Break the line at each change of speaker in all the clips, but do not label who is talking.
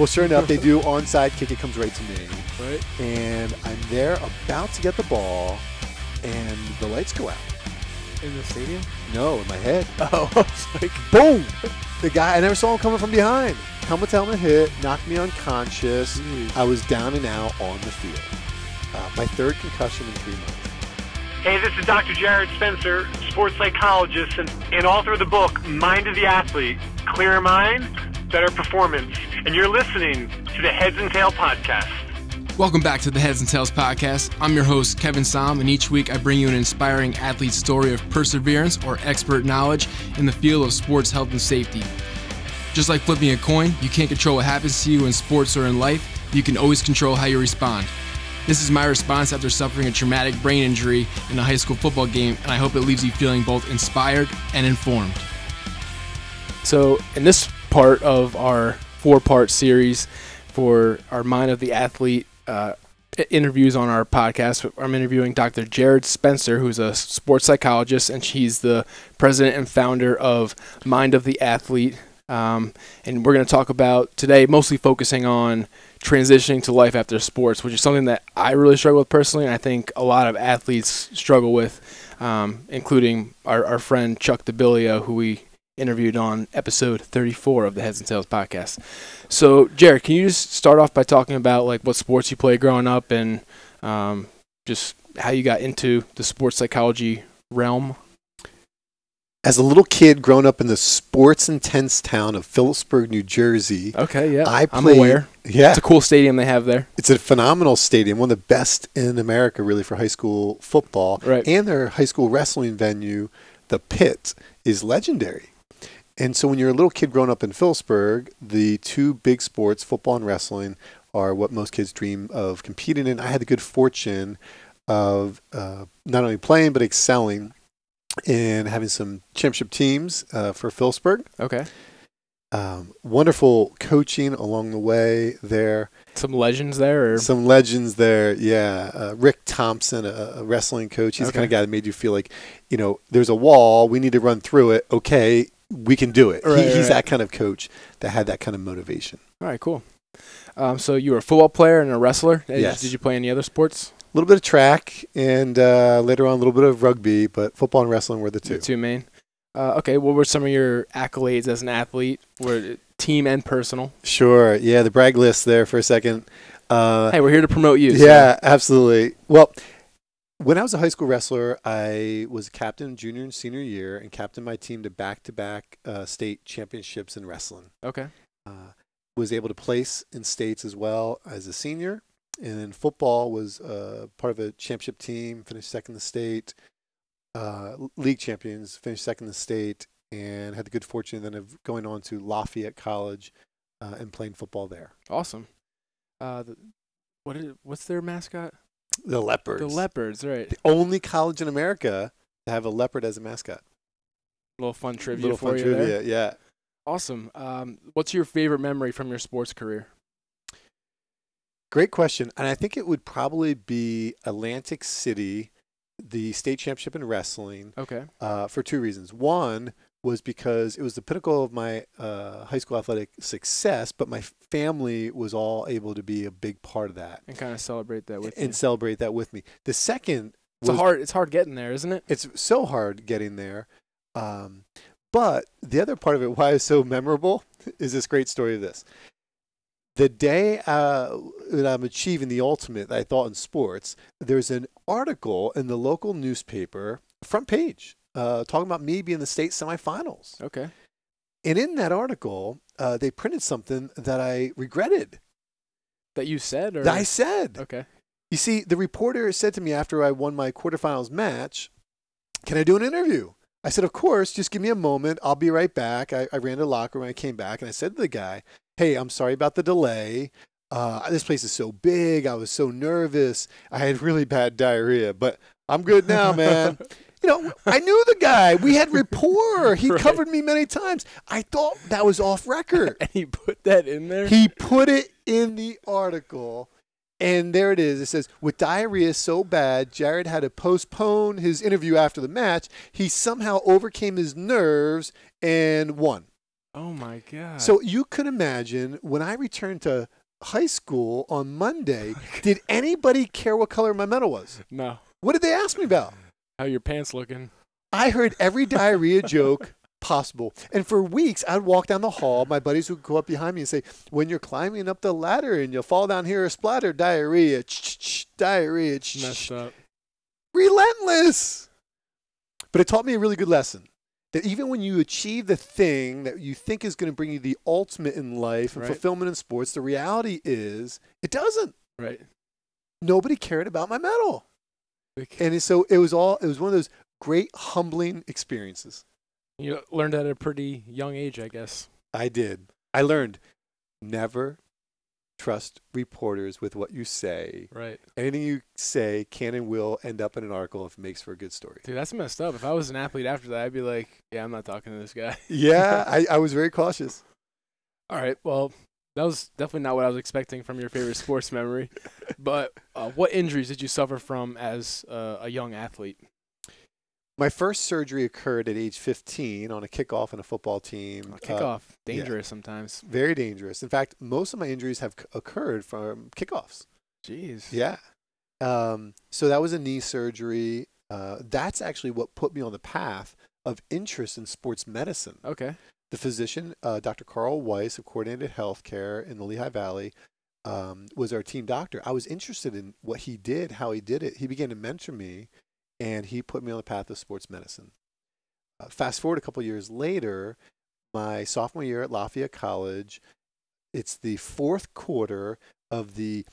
Well, sure enough, they do onside kick. It comes right to me,
Right.
and I'm there about to get the ball, and the lights go out.
In the stadium.
No, in my head.
Oh, I was like,
Boom! The guy, I never saw him coming from behind. Helmet to helmet hit, knocked me unconscious.
Jeez.
I was down and out on the field. Uh, my third concussion in three months.
Hey, this is Dr. Jarrod Spencer, sports psychologist and, and author of the book Mind of the Athlete Clear Mind, Better Performance. And you're listening to the Heads and Tail Podcast.
Welcome back to the Heads and Tails podcast. I'm your host, Kevin Som, and each week I bring you an inspiring athlete story of perseverance or expert knowledge in the field of sports health and safety. Just like flipping a coin, you can't control what happens to you in sports or in life, you can always control how you respond. This is my response after suffering a traumatic brain injury in a high school football game, and I hope it leaves you feeling both inspired and informed.
So, in this part of our four part series for our Mind of the Athlete uh, interviews on our podcast, I'm interviewing Dr. Jarrod Spencer, who's a sports psychologist, and she's the president and founder of Mind of the Athlete. Um, and we're going to talk about today, mostly focusing on transitioning to life after sports, which is something that I really struggle with personally, and I think a lot of athletes struggle with, um, including our, our friend Chuck DeBilio, who we interviewed on episode 34 of the Heads and Tails podcast. So, Jarrod, can you just start off by talking about like what sports you played growing up and um, just how you got into the sports psychology realm?
As a little kid growing up in the sports intense town of Phillipsburg, New Jersey,
Okay, yeah,
I
I'm aware.
yeah,
It's a cool stadium they have there.
It's a phenomenal stadium, one of the best in America, really, for high school football.
Right.
And their high school wrestling venue, the Pit, is legendary. And so when you're a little kid growing up in Phillipsburg, the two big sports, football and wrestling, are what most kids dream of competing in. I had the good fortune of uh, not only playing, but excelling and having some championship teams uh, for Phillipsburg.
Okay,
Um, wonderful coaching along the way there.
some legends there, or
Some legends there, yeah. Uh, Rick Thompson, a, a wrestling coach, he's the kind of
Okay.
guy that made you feel like, you know, there's a wall, we need to run through it. Okay, we can do it.
Right,
he, he's
right.
that kind of coach that had that kind of motivation.
all right, cool. Um, so you were a football player and a wrestler. Did-
Yes.
Did you play any other sports?
A little bit of track, and uh, later on a little bit of rugby, but football and wrestling were the two.
The two main. Uh, okay, what were some of your accolades as an athlete? Were team and personal?
Sure, yeah. The brag list there for a second. Uh,
Hey, we're here to promote you. so-
Yeah, absolutely. Well, when I was a high school wrestler, I was captain junior and senior year and captained my team to back to back state championships in wrestling.
Okay.
Uh, was able to place in states as well as a senior. And then football was uh, part of a championship team, finished second in the state. Uh, league champions, finished second in the state, and had the good fortune then of going on to Lafayette College uh, and playing football there.
Awesome. Uh, the, what is what's their mascot?
The Leopards.
The leopards, right?
the only college in America to have a leopard as a mascot.
little fun trivia
Little
for
fun
you
trivia,
there.
yeah.
Awesome. Um, what's your favorite memory from your sports career?
Great question. And I think it would probably be Atlantic City, the state championship in wrestling,
Okay.
uh, for two reasons. One was because it was the pinnacle of my uh, high school athletic success, but my family was all able to be a big part of that
And kind of celebrate that with
and
you.
celebrate that with me. The second
It's a hard. It's hard getting there, isn't it?
it's so hard getting there. Um, but the other part of it, why it's so memorable, is this great story of this. The day uh, that I'm achieving the ultimate that I thought in sports, there's an article in the local newspaper, front page, uh, talking about me being the state semifinals.
Okay.
And in that article, uh, they printed something that I regretted.
That you said, or
That I said.
okay.
You see, the reporter said to me after I won my quarterfinals match, Can I do an interview? I said, Of course, just give me a moment. I'll be right back. I, I ran to the locker room. I came back and I said to the guy, Hey, I'm sorry about the delay. Uh, this place is so big. I was so nervous. I had really bad diarrhea, but I'm good now, man. you know, I knew the guy. We had rapport. He
Right.
covered me many times. I thought that was off record.
and he put that in there.
He put it in the article, and there it is. It says, with diarrhea so bad, Jarrod had to postpone his interview after the match. He somehow overcame his nerves and won.
Oh my god.
So you could imagine when I returned to high school on Monday, did anybody care what color my medal was?
no,
What did they ask me about?
How your pants looking?
I heard every diarrhea joke possible. And for weeks, I'd walk down the hall. My buddies would go up behind me and say, When you're climbing up the ladder and you fall down here, a splatter, diarrhea, ch-ch-ch, diarrhea, ch-ch-ch."
Messed up.
relentless. But it taught me a really good lesson that even when you achieve the thing that you think is going to bring you the ultimate in life and
Right.
fulfillment in sports, the reality is it doesn't.
Right.
Nobody cared about my medal. And so it was all, it was one of those great humbling experiences.
you learned at a pretty young age, I guess.
I did. I learned never trust reporters with what you say.
Right.
Anything you say can and will end up in an article if it makes for a good story.
Dude, that's messed up. If I was an athlete after that, I'd be like, yeah, I'm not talking to this guy.
Yeah, I, I was very cautious.
All right. Well, that was definitely not what I was expecting from your favorite sports memory. But uh, what injuries did you suffer from as uh, a young athlete?
My first surgery occurred at age 15 on a kickoff in a football team.
Uh,
Uh,
kickoff, dangerous sometimes.
very dangerous. In fact, most of my injuries have c- occurred from kickoffs.
Jeez.
Yeah. Um, so that was a knee surgery. Uh, that's actually what put me on the path of interest in sports medicine.
Okay.
The physician, uh, Dr. Carl Weiss of Coordinated Healthcare in the Lehigh Valley, um, was our team doctor. I was interested in what he did, how he did it. He began to mentor me, and he put me on the path of sports medicine. Uh, fast forward a couple years later, my sophomore year at Lafayette College, it's the fourth quarter of the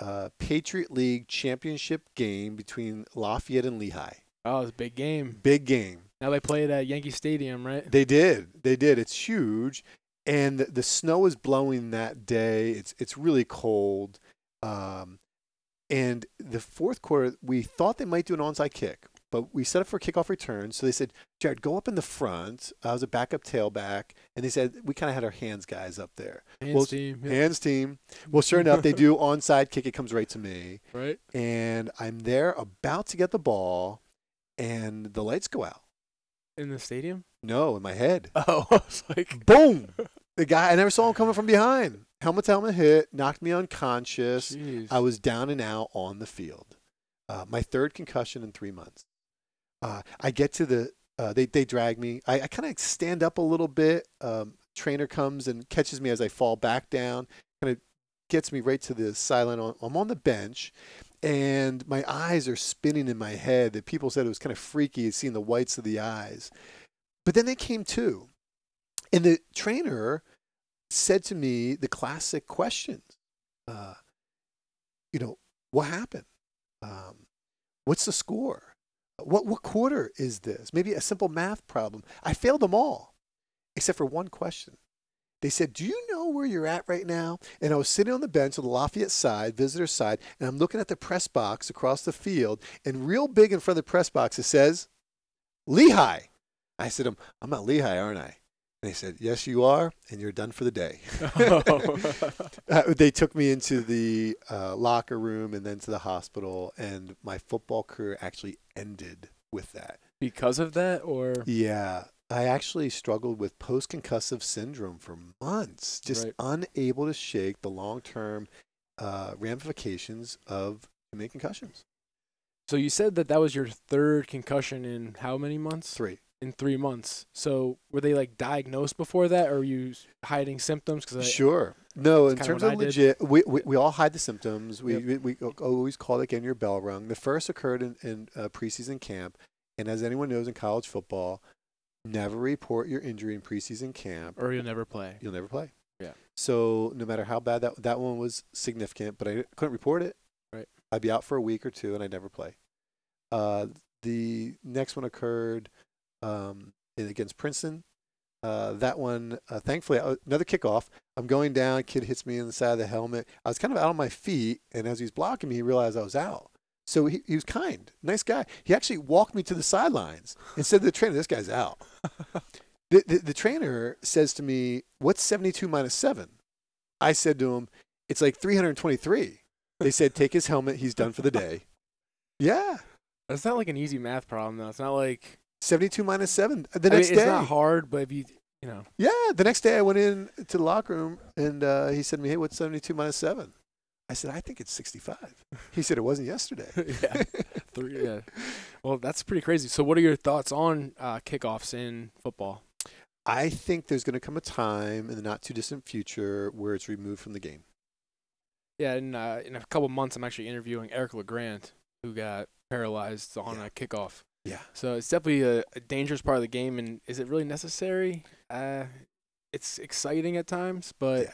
uh, Patriot League championship game between Lafayette and Lehigh.
Oh, it's a big game.
Big game.
Now they play it at Yankee Stadium, right?
They did. They did. It's huge, and the, the snow is blowing that day. It's it's really cold, um, and the fourth quarter we thought they might do an onside kick, but we set up for a kickoff return. So they said, Jarrod, go up in the front. I was a backup tailback, and they said we kind of had our hands guys up there,
Hands
Well,
team. yeah.
hands team. Well, sure enough, they do onside kick. It comes right to me,
Right.
and I'm there about to get the ball, and the lights go out.
In the stadium.
No, in my head.
Oh, I was like,
boom. The guy, I never saw him coming from behind. Helmet to helmet hit, knocked me unconscious.
jeez.
I was down and out on the field. Uh, my third concussion in three months. Uh, I get to the, uh, they, they drag me. I, I kind of stand up a little bit. Um, trainer comes and catches me as I fall back down, kind of gets me right to the sideline. I'm on the bench, and my eyes are spinning in my head. That people said it was kind of freaky seeing the whites of the eyes. But then they came to. And the trainer said to me the classic questions. Uh, you know, what happened? Um, what's the score? What what quarter is this? Maybe a simple math problem. I failed them all, except for one question. They said, "Do you know where you're at right now?" And I was sitting on the bench on the Lafayette side, visitor side, and I'm looking at the press box across the field, and real big in front of the press box it says, "Lehigh." I said, "I'm I'm at Lehigh, aren't I?" And they said, "Yes, you are, and you're done for the day." Uh, they took me into the uh, locker room and then to the hospital, and my football career actually ended with that.
because of that, or
Yeah, I actually struggled with post concussive syndrome for months, just
Right.
unable to shake the long term uh, ramifications of many concussions.
so you said that that was your third concussion in how many months?
Three.
In three months. So were they like diagnosed before that, or were you hiding symptoms? Because
Sure. No, in terms of
I
legit, we, we, we all hide the symptoms. We,
Yep.
we, we always call it getting your bell rung. The first occurred in, in uh, preseason camp. And as anyone knows in college football, never report your injury in preseason camp.
or you'll never play.
You'll never play.
Yeah.
So no matter how bad that, that one was significant, but I couldn't report it.
Right.
I'd be out for a week or two and I'd never play. Uh, the next one occurred um, in- against Princeton. Uh, that one, uh, thankfully, uh, another kickoff. I'm going down. Kid hits me in the side of the helmet. I was kind of out on my feet, and as he's blocking me, he realized I was out. So he, he was kind, nice guy. He actually walked me to the sidelines and said to the trainer, "This guy's out." the, the the trainer says to me, "What's 72 minus seven? I said to him, "It's like 323." They said, "Take his helmet. He's done for the day." Yeah,
That's not like an easy math problem though. It's not like
72 minus seven. The
I mean,
next
it's
day.
It's not hard, but if you you know.
Yeah. The next day I went in to the locker room and uh, he said to me, "Hey, what's 72 minus seven?" I said, "I think it's 65." He said, "It wasn't yesterday."
yeah. Three, yeah. Well, that's pretty crazy. So, what are your thoughts on uh, kickoffs in football?
I think there's going to come a time in the not too distant future where it's removed from the game.
Yeah, in uh, in a couple months, I'm actually interviewing Eric LeGrand, who got paralyzed on
Yeah.
a kickoff.
Yeah.
So it's definitely a, a dangerous part of the game, and is it really necessary? Uh, it's exciting at times, but
Yeah.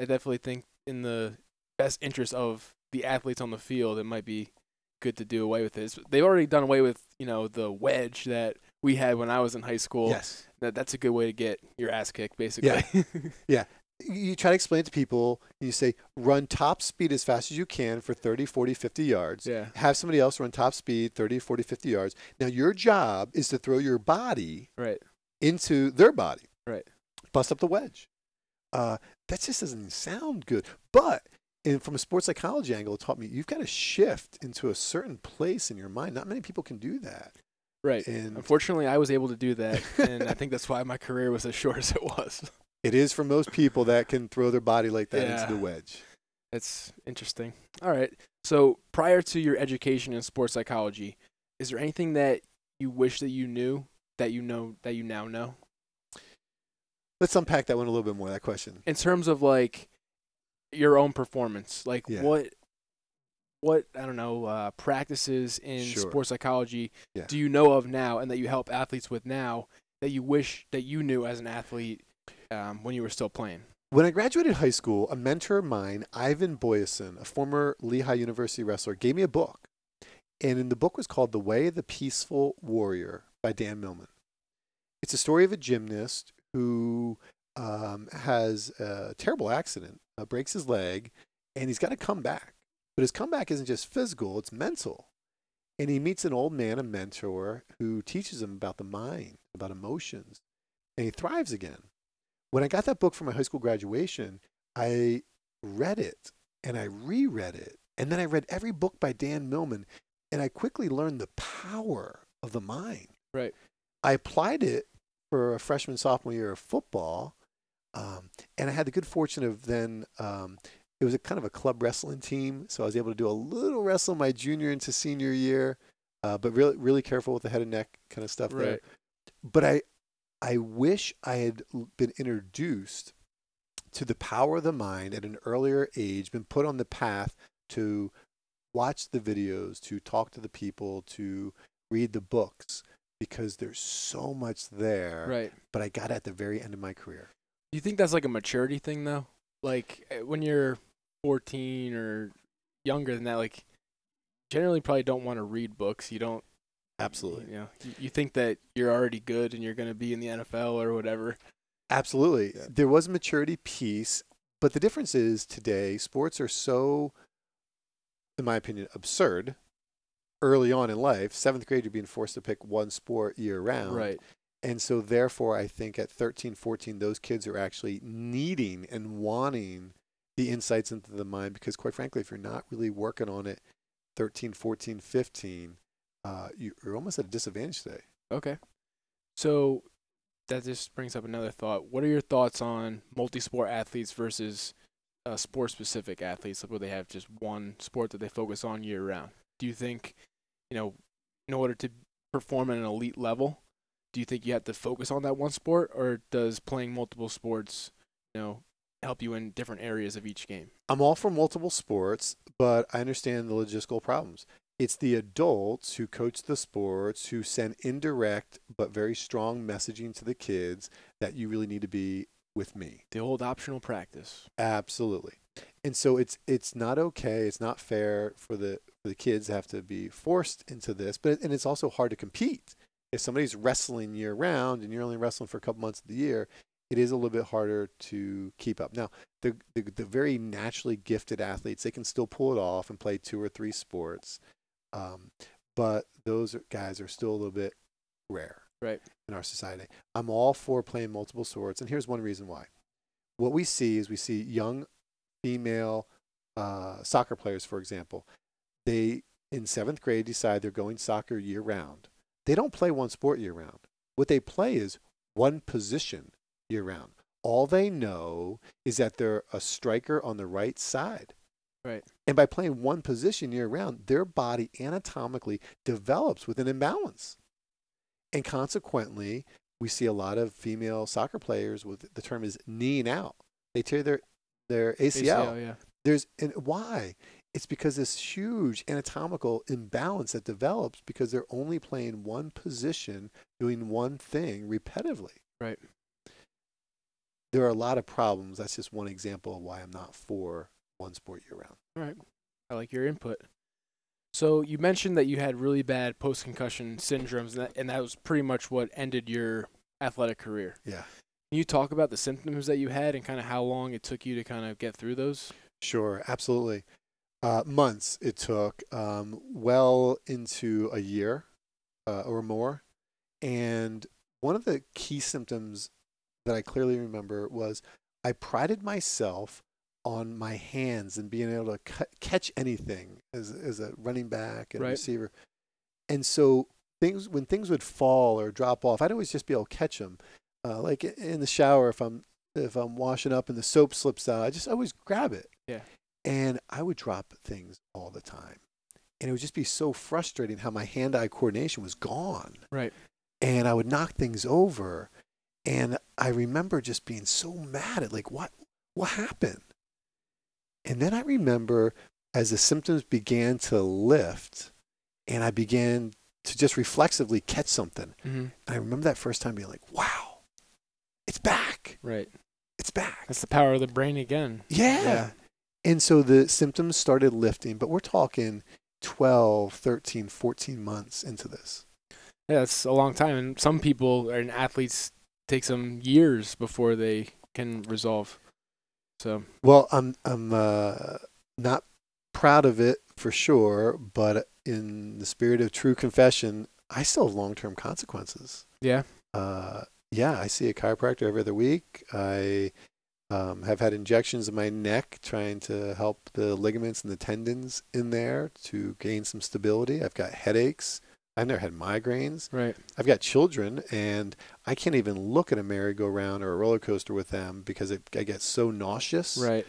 I definitely think in the best interest of the athletes on the field, it might be good to do away with this. They've already done away with you know the wedge that we had when I was in high school.
Yes.
That that's a good way to get your ass kicked, basically. Yeah.
You you try to explain it to people and you say run top speed as fast as you can for 30 40 50 yards
yeah.
have somebody else run top speed 30 40 50 yards now your job is to throw your body
Right.
into their body
Right.
bust up the wedge uh, that just doesn't sound good but in, from a sports psychology angle it taught me you've got to shift into a certain place in your mind not many people can do that
Right.
and
Unfortunately, I was able to do that, and I think that's why my career was as short as it was.
it is for most people that can throw their body like that
Yeah.
into the wedge
It's interesting. All right. So, prior to your education in sports psychology, is there anything that you wish that you knew that you know that you now know?
let's unpack that one a little bit more that question
In terms of like your own performance, like
Yeah.
what what I don't know, uh, practices in
Sure.
sports psychology
Yeah.
do you know of now and that you help athletes with now that you wish that you knew as an athlete um, when you were still playing?
When I graduated high school, a mentor of mine, Ivan Boyasin, a former Lehigh University wrestler, gave me a book. And in the book was called The Way of the Peaceful Warrior by Dan Millman. It's a story of a gymnast who um, has a terrible accident, uh, breaks his leg, and he's got to come back. But his comeback isn't just physical, it's mental. And he meets an old man, a mentor, who teaches him about the mind, about emotions, and he thrives again when I got that book for my high school graduation, I read it and I reread it. And then I read every book by Dan Millman and I quickly learned the power of the mind.
Right.
I applied it for a freshman, sophomore year of football. Um, and I had the good fortune of then, um, it was a kind of a club wrestling team. So I was able to do a little wrestle my junior into senior year, uh, but really, really careful with the head and neck kind of stuff there
Right.
but I I wish I had been introduced to the power of the mind at an earlier age, been put on the path to watch the videos, to talk to the people, to read the books, because there's so much there.
Right.
But I got at the very end of my career.
Do you think that's like a maturity thing though? Like eh, when you're 14 or younger than that, like generally probably don't want to read books. You don't.
Absolutely.
You know, you, you think that you're already good and you're going to be in the NFL or whatever.
Absolutely.
Yeah.
There was a maturity piece, but the difference is today sports are so, in my opinion, absurd. Early on in life, seventh grade, you're being forced to pick one sport year round.
Right.
And so, therefore, I think at 13, 14, those kids are actually needing and wanting the insights into the mind because, quite frankly, if you're not really working on it 13, 14, 15, uh, you- you're almost at a disadvantage today.
Okay. So that just brings up another thought. What are your thoughts on multi-sport athletes versus uh, sport-specific athletes, where they have just one sport that they focus on year-round? Do you think, you know, in order to perform at an elite level, do you think you have to focus on that one sport, or does playing multiple sports, you know, help you in different areas of each game?
I'm all for multiple sports, but I understand the logistical problems. It's the adults who coach the sports who send indirect but very strong messaging to the kids that you really need to be with me.
The old optional practice.
Absolutely. And so it's it's not okay, it's not fair for the for the kids to have to be forced into this, but and it's also hard to compete. If somebody's wrestling year round and you're only wrestling for a couple months of the year, it is a little bit harder to keep up. Now, the, the the very naturally gifted athletes, they can still pull it off and play two or three sports. Um, but those guys are still a little bit rare
Right.
in our society. I'm all for playing multiple sports, and here's one reason why. What we see is we see young female uh, soccer players, for example. They in seventh grade decide they're going soccer year round. They don't play one sport year round. What they play is one position year round. All they know is that they're a striker on the right side.
Right.
And by playing one position year round, their body anatomically develops with an imbalance. And consequently, we see a lot of female soccer players with the term is kneeing out. They tear their their ACL.
ACL, yeah.
There's and why? It's because this huge anatomical imbalance that develops because they're only playing one position, doing one thing repetitively.
Right.
There are a lot of problems. That's just one example of why I'm not for one sport year round.
All right. I like your input. So you mentioned that you had really bad post concussion syndromes, and that, and that was pretty much what ended your athletic career.
Yeah.
Can you talk about the symptoms that you had and kind of how long it took you to kind of get through those?
Sure, absolutely. Uh, months it took, um, well into a year uh, or more. And one of the key symptoms that I clearly remember was I prided myself on my hands and being able to catch anything as, as a running back and
Right.
receiver. And so things when things would fall or drop off, I'd always just be able to catch them. Uh, like in the shower, if I'm if I'm washing up and the soap slips out, I just always grab it.
Yeah.
And I would drop things all the time. And it would just be so frustrating how my hand eye coordination was gone.
Right.
And I would knock things over. And I remember just being so mad at like what what happened? And then I remember as the symptoms began to lift and I began to just reflexively catch something.
Mm-hmm.
And I remember that first time being like, wow, it's back.
Right.
It's back.
That's the power of the brain again.
Yeah.
Yeah.
And so the symptoms started lifting, but we're talking 12, 13, 14 months into this.
Yeah, that's a long time. And some people and athletes take some years before they can resolve. So
Well, I'm I'm uh, not proud of it for sure, but in the spirit of true confession, I still have long-term consequences.
yeah.
Uh, yeah, I see a chiropractor every other week. I um, have had injections in my neck trying to help the ligaments and the tendons in there to gain some stability. I've got headaches. I've never had migraines.
Right.
I've got children, and I can't even look at a merry-go-round or a roller coaster with them because it, I get so nauseous.
Right.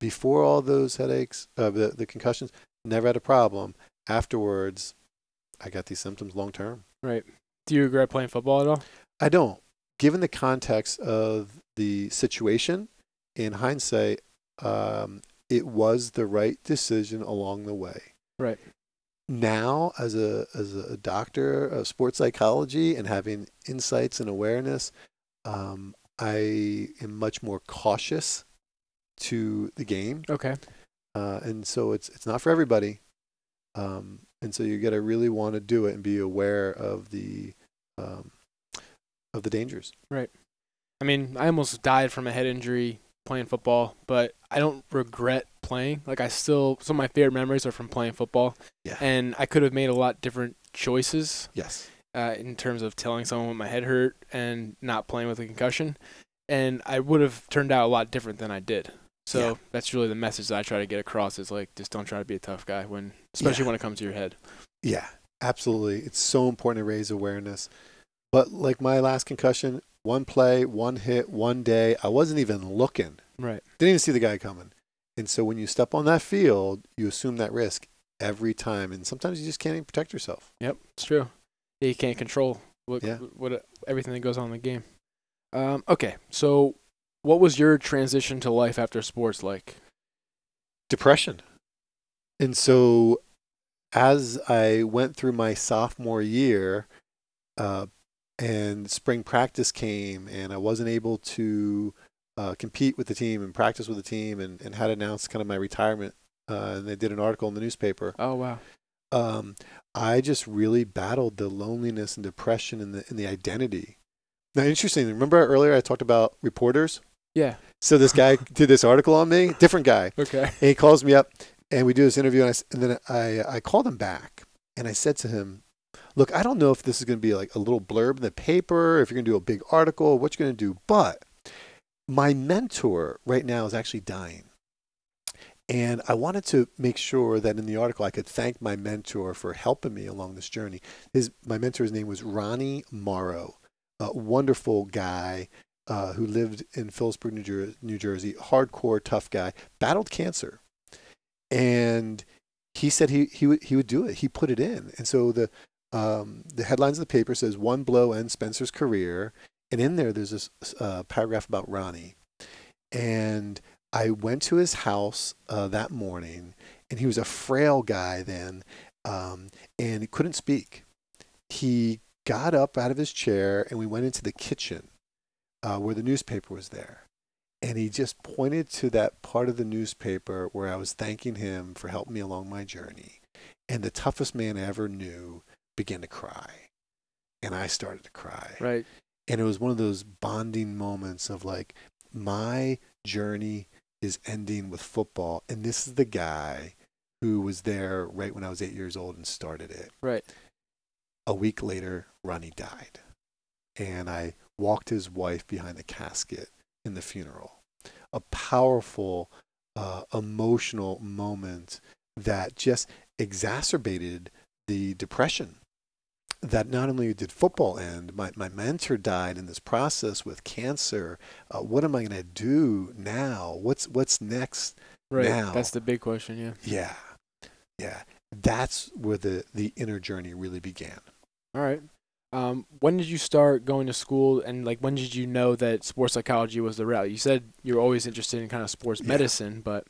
Before all those headaches, uh, the, the concussions, never had a problem. Afterwards, I got these symptoms long term.
Right. Do you regret playing football at all?
I don't. Given the context of the situation, in hindsight, um, it was the right decision along the way.
Right.
Now, as a as a doctor of sports psychology and having insights and awareness, um, I am much more cautious to the game,
Okay.
uh, and so it's it's not for everybody. Um, and so you got to really want to do it and be aware of the um, of the dangers. Right.
I mean, I almost died from a head injury playing football, but I don't regret playing. Like I still some of my favorite memories are from playing football.
Yeah.
And I could have made a lot different choices
Yes.
uh, in terms of telling someone when my head hurt and not playing with a concussion, and I would have turned out a lot different than I did. So
Yeah.
that's really the message that I try to get across is like just don't try to be a tough guy when, especially
Yeah.
when it comes to your head.
Yeah, absolutely. It's so important to raise awareness. But like my last concussion, one play, one hit, one day, I wasn't even looking.
Right.
Didn't even see the guy coming. And so when you step on that field, you assume that risk every time. And sometimes you just can't even protect yourself.
Yep, it's true. Yeah, you can't control what
Yeah.
what everything that goes on in the game. Um, okay, so what was your transition to life after sports like?
Depression. And so as I went through my sophomore year, uh, and spring practice came, and I wasn't able to uh, compete with the team and practice with the team, and, and had announced kind of my retirement. Uh, and they did an article in the newspaper.
Oh wow,
Um, I just really battled the loneliness and depression and the and the identity. Now, interesting. Remember earlier I talked about reporters.
yeah,
So this guy did this article on me, different guy.
okay,
And he calls me up and we do this interview and, I and then I, I called him back and I said to him, look, I don't know if this is going to be like a little blurb in the paper, if you're going to do a big article, what you're going to do, but my mentor right now is actually dying. And I wanted to make sure that in the article I could thank my mentor for helping me along this journey. His my mentor's name was Ronnie Morrow, a wonderful guy, uh, who lived in Phillipsburg, New, Jer- New Jersey, hardcore tough guy, battled cancer, and he said he he he would do it. He put it in, and so the um, the headlines of the paper says one blow ends Spencer's career, and in there there's this uh, paragraph about Ronnie, and I went to his house uh, that morning, and he was a frail guy then, um, and he couldn't speak. He got up out of his chair, and we went into the kitchen uh, where the newspaper was there. And he just pointed to that part of the newspaper where I was thanking him for helping me along my journey. And the toughest man I ever knew began to cry. And I started to cry.
Right.
And it was one of those bonding moments of like, my journey is ending with football. And this is the guy who was there right when I was eight years old and started it.
Right.
A week later, Ronnie died. And I walked his wife behind the casket in the funeral. A powerful, uh, emotional moment that just exacerbated the depression. That not only did football end, my, my mentor died in this process with cancer. Uh, what am I going to do now? What's what's next?
Right.
Now.
That's the big question. Yeah.
Yeah, yeah. That's where the the inner journey really began.
All right. Um, when did you start going to school, and like when did you know that sports psychology was the route? You said you were always interested in kind of sports
Yeah.
medicine, but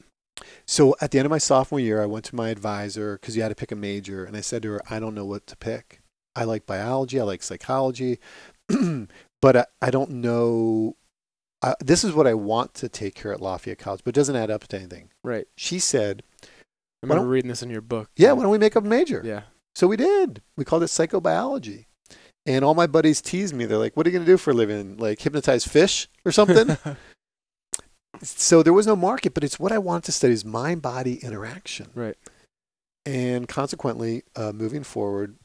So at the end of my sophomore year, I went to my advisor because you had to pick a major, and I said to her, "I don't know what to pick. I like biology, I like psychology, but I, I don't know. I, this is what I want to take here at Lafayette College, but it doesn't add up to anything."
right.
She said,
I remember reading this in your book.
"Yeah, why don't we make up a major?"
Yeah.
So we did. We called it psychobiology. And all my buddies teased me. They're like, "What are you going to do for a living? Like hypnotize fish or something?" so there was no market, but it's what I wanted to study is mind body interaction.
Right.
And consequently, uh, moving forward,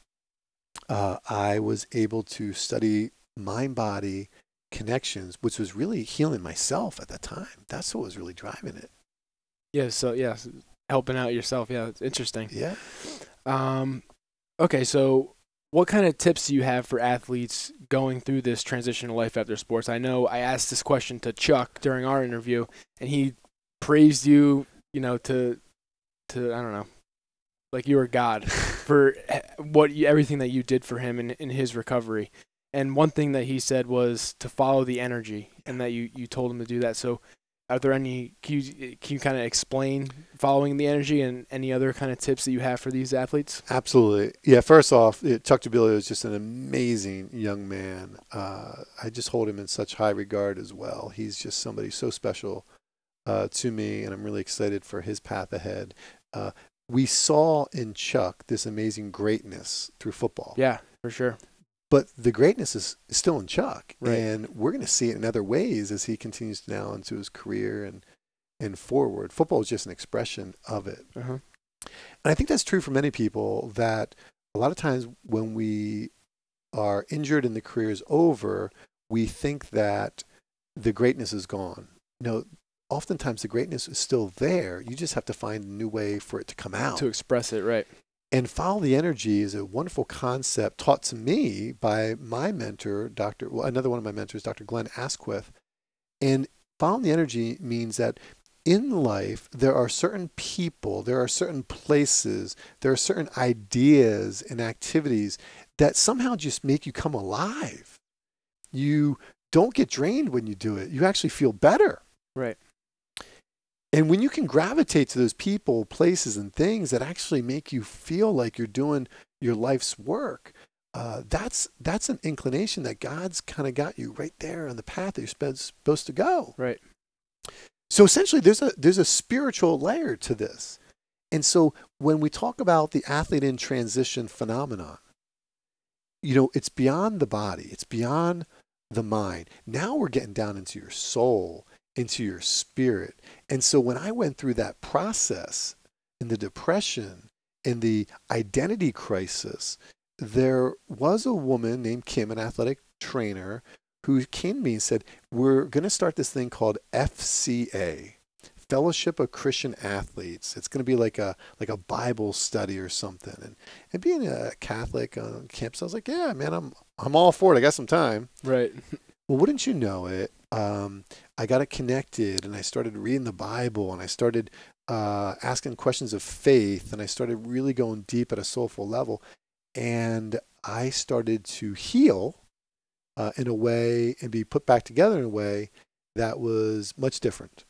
uh, I was able to study mind body connections, which was really healing myself at the time. That's what was really driving it.
yeah. So yeah, helping out yourself. Yeah, it's interesting.
Yeah.
Um, okay, so what kind of tips do you have for athletes going through this transition to life after sports? I know I asked this question to Chuck during our interview, and he praised you, you know, to to I don't know, like you were God for eh, what you, everything that you did for him in in his recovery. And one thing that he said was to follow the energy, and that you you told him to do that. So. Are there any? Can you, can you kind of explain following the energy and any other kind of tips that you have for these athletes?
Absolutely. Yeah, first off, Chuck DeBilio is just an amazing young man. Uh, I just hold him in such high regard as well. He's just somebody so special uh, to me, and I'm really excited for his path ahead. Uh, we saw in Chuck this amazing greatness through football.
Yeah, for sure.
But the greatness is, still in Chuck,
Right.
and we're going to see it in other ways as he continues now into his career and and forward. Football is just an expression of it.
Uh-huh.
And I think that's true for many people that a lot of times when we are injured and the career is over, we think that the greatness is gone. No, oftentimes the greatness is still there. You just have to find a new way for it to come out.
To express it, right?
And follow the energy is a wonderful concept taught to me by my mentor, Dr. Well, another one of my mentors, Dr. Glenn Asquith. And following the energy means that in life, there are certain people, there are certain places, there are certain ideas and activities that somehow just make you come alive. You don't get drained when you do it, you actually feel better.
Right.
And when you can gravitate to those people, places, and things that actually make you feel like you're doing your life's work, uh, that's that's an inclination that God's kind of got you right there on the path that you're supposed to go.
Right.
So essentially, there's a there's a spiritual layer to this, and so when we talk about the athlete in transition phenomenon, you know, it's beyond the body, it's beyond the mind. Now we're getting down into your soul, into your spirit, and so when I went through that process in the depression, in the identity crisis, there was a woman named Kim, an athletic trainer, who came to me and said, We're going to start this thing called FCA. Fellowship of Christian Athletes. It's going to be like a like a Bible study or something. And and being a Catholic on campus, I was like, yeah, man, I'm I'm all for it. I got some time.
Right.
Well, wouldn't you know it? Um, I got it connected and I started reading the Bible and I started uh, asking questions of faith and I started really going deep at a soulful level. And I started to heal uh, in a way and be put back together in a way that was much different.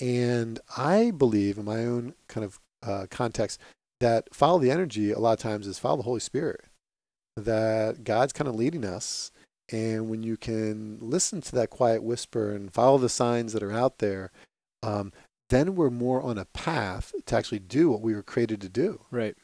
And I believe, in my own kind of uh, context, that follow the energy a lot of times is follow the Holy Spirit. That God's kind of leading us. And when you can listen to that quiet whisper and follow the signs that are out there, um, then we're more on a path to actually do what we were created to do.
Right.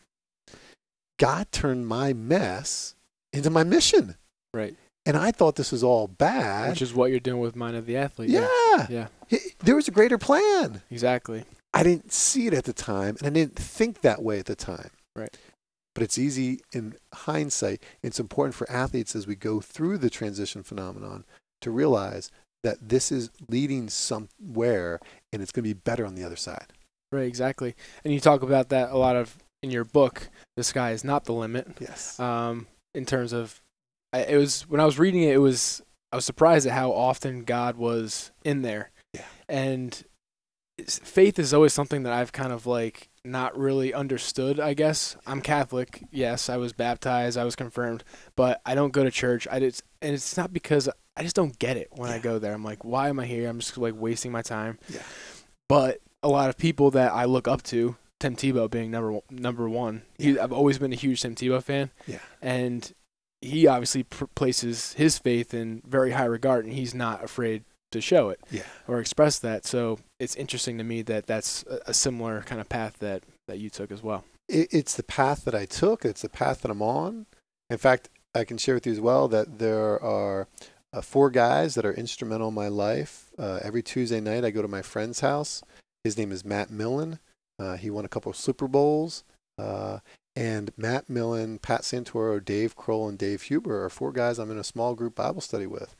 God turned my mess into my mission.
Right.
And I thought this was all bad.
Which is what you're doing with Mind of the Athlete.
yeah.
Yeah.
He- There was a greater plan.
Exactly.
I didn't see it at the time, and I didn't think that way at the time.
Right.
But it's easy in hindsight. It's important for athletes as we go through the transition phenomenon to realize that this is leading somewhere and it's going to be better on the other side.
Right. Exactly. And you talk about that a lot of in your book. The sky is not the limit.
Yes.
um, in terms of I, it was when I was reading it, it was I was surprised at how often God was in there.
Yeah.
And faith is always something that I've kind of like not really understood. I guess I'm Catholic. Yes, I was baptized. I was confirmed, but I don't go to church. I just and it's not because I just don't get it when I go there. I'm like, why am I here? I'm just like wasting my time.
Yeah.
But a lot of people that I look up to, Tim Tebow being number one- number one. He, I've always been a huge Tim Tebow fan
Yeah.
and he obviously pr- places his faith in very high regard and he's not afraid to show it
Yeah.
or express that so it's interesting to me that that's a, similar kind of path that that you took as well
it, it's the path that I took. It's the path that I'm on. In fact, I can share with you as well that there are uh, four guys that are instrumental in my life. Uh, every Tuesday night, I go to my friend's house. His name is Matt Millen. Uh, he won a couple of Super Bowls. Uh, and Matt Millen, Pat Santoro, Dave Kroll, and Dave Huber are four guys I'm in a small group Bible study with.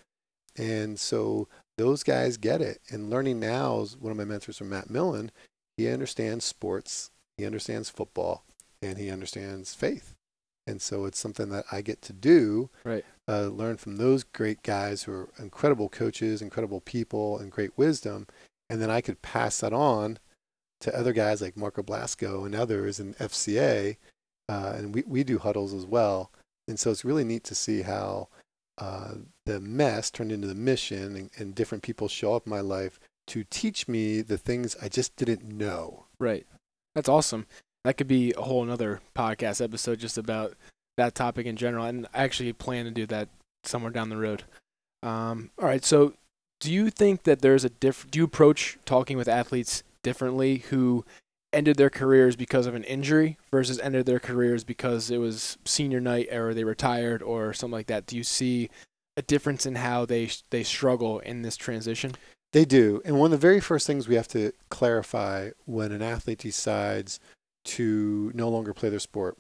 And so those guys get it. And learning now is one of my mentors from Matt Millen. He understands sports he understands football and he understands faith and so it's something that i get to do
Right.
uh, learn from those great guys who are incredible coaches incredible people and great wisdom and then i could pass that on to other guys like marco blasco and others in fca uh, and we, we do huddles as well and so it's really neat to see how uh, the mess turned into the mission and, and different people show up in my life to teach me the things i just didn't know.
Right. That's awesome. That could be a whole another podcast episode just about that topic in general and i actually plan to do that somewhere down the road. Um, all right so do you think that there's a diff do you approach talking with athletes differently who ended their careers because of an injury versus ended their careers because it was senior night or they retired or something like that? Do you see a difference in how they they struggle in this transition
They do. And one of the very first things we have to clarify when an athlete decides to no longer play their sport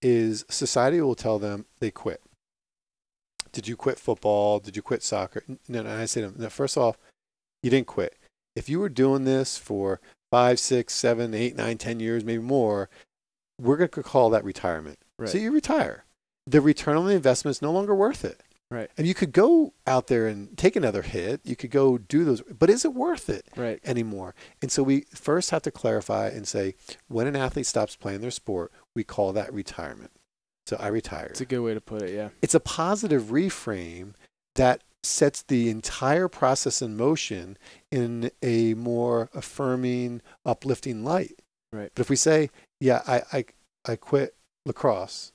is society will tell them they quit. Did you quit football? Did you quit soccer? No, no. I say to them, no, first off, you didn't quit. If you were doing this for five, six, seven, eight, nine, ten years, maybe more, we're going to call that retirement.
Right.
So you retire. The return on the investment is no longer worth it.
Right.
And you could go out there and take another hit. You could go do those, but is it worth it
right
anymore? And so we first have to clarify and say when an athlete stops playing their sport, we call that retirement. So I retired.
it's a good way to put it yeah
It's a positive reframe that sets the entire process in motion in a more affirming, uplifting light.
Right.
But if we say, yeah, I, I, I quit lacrosse,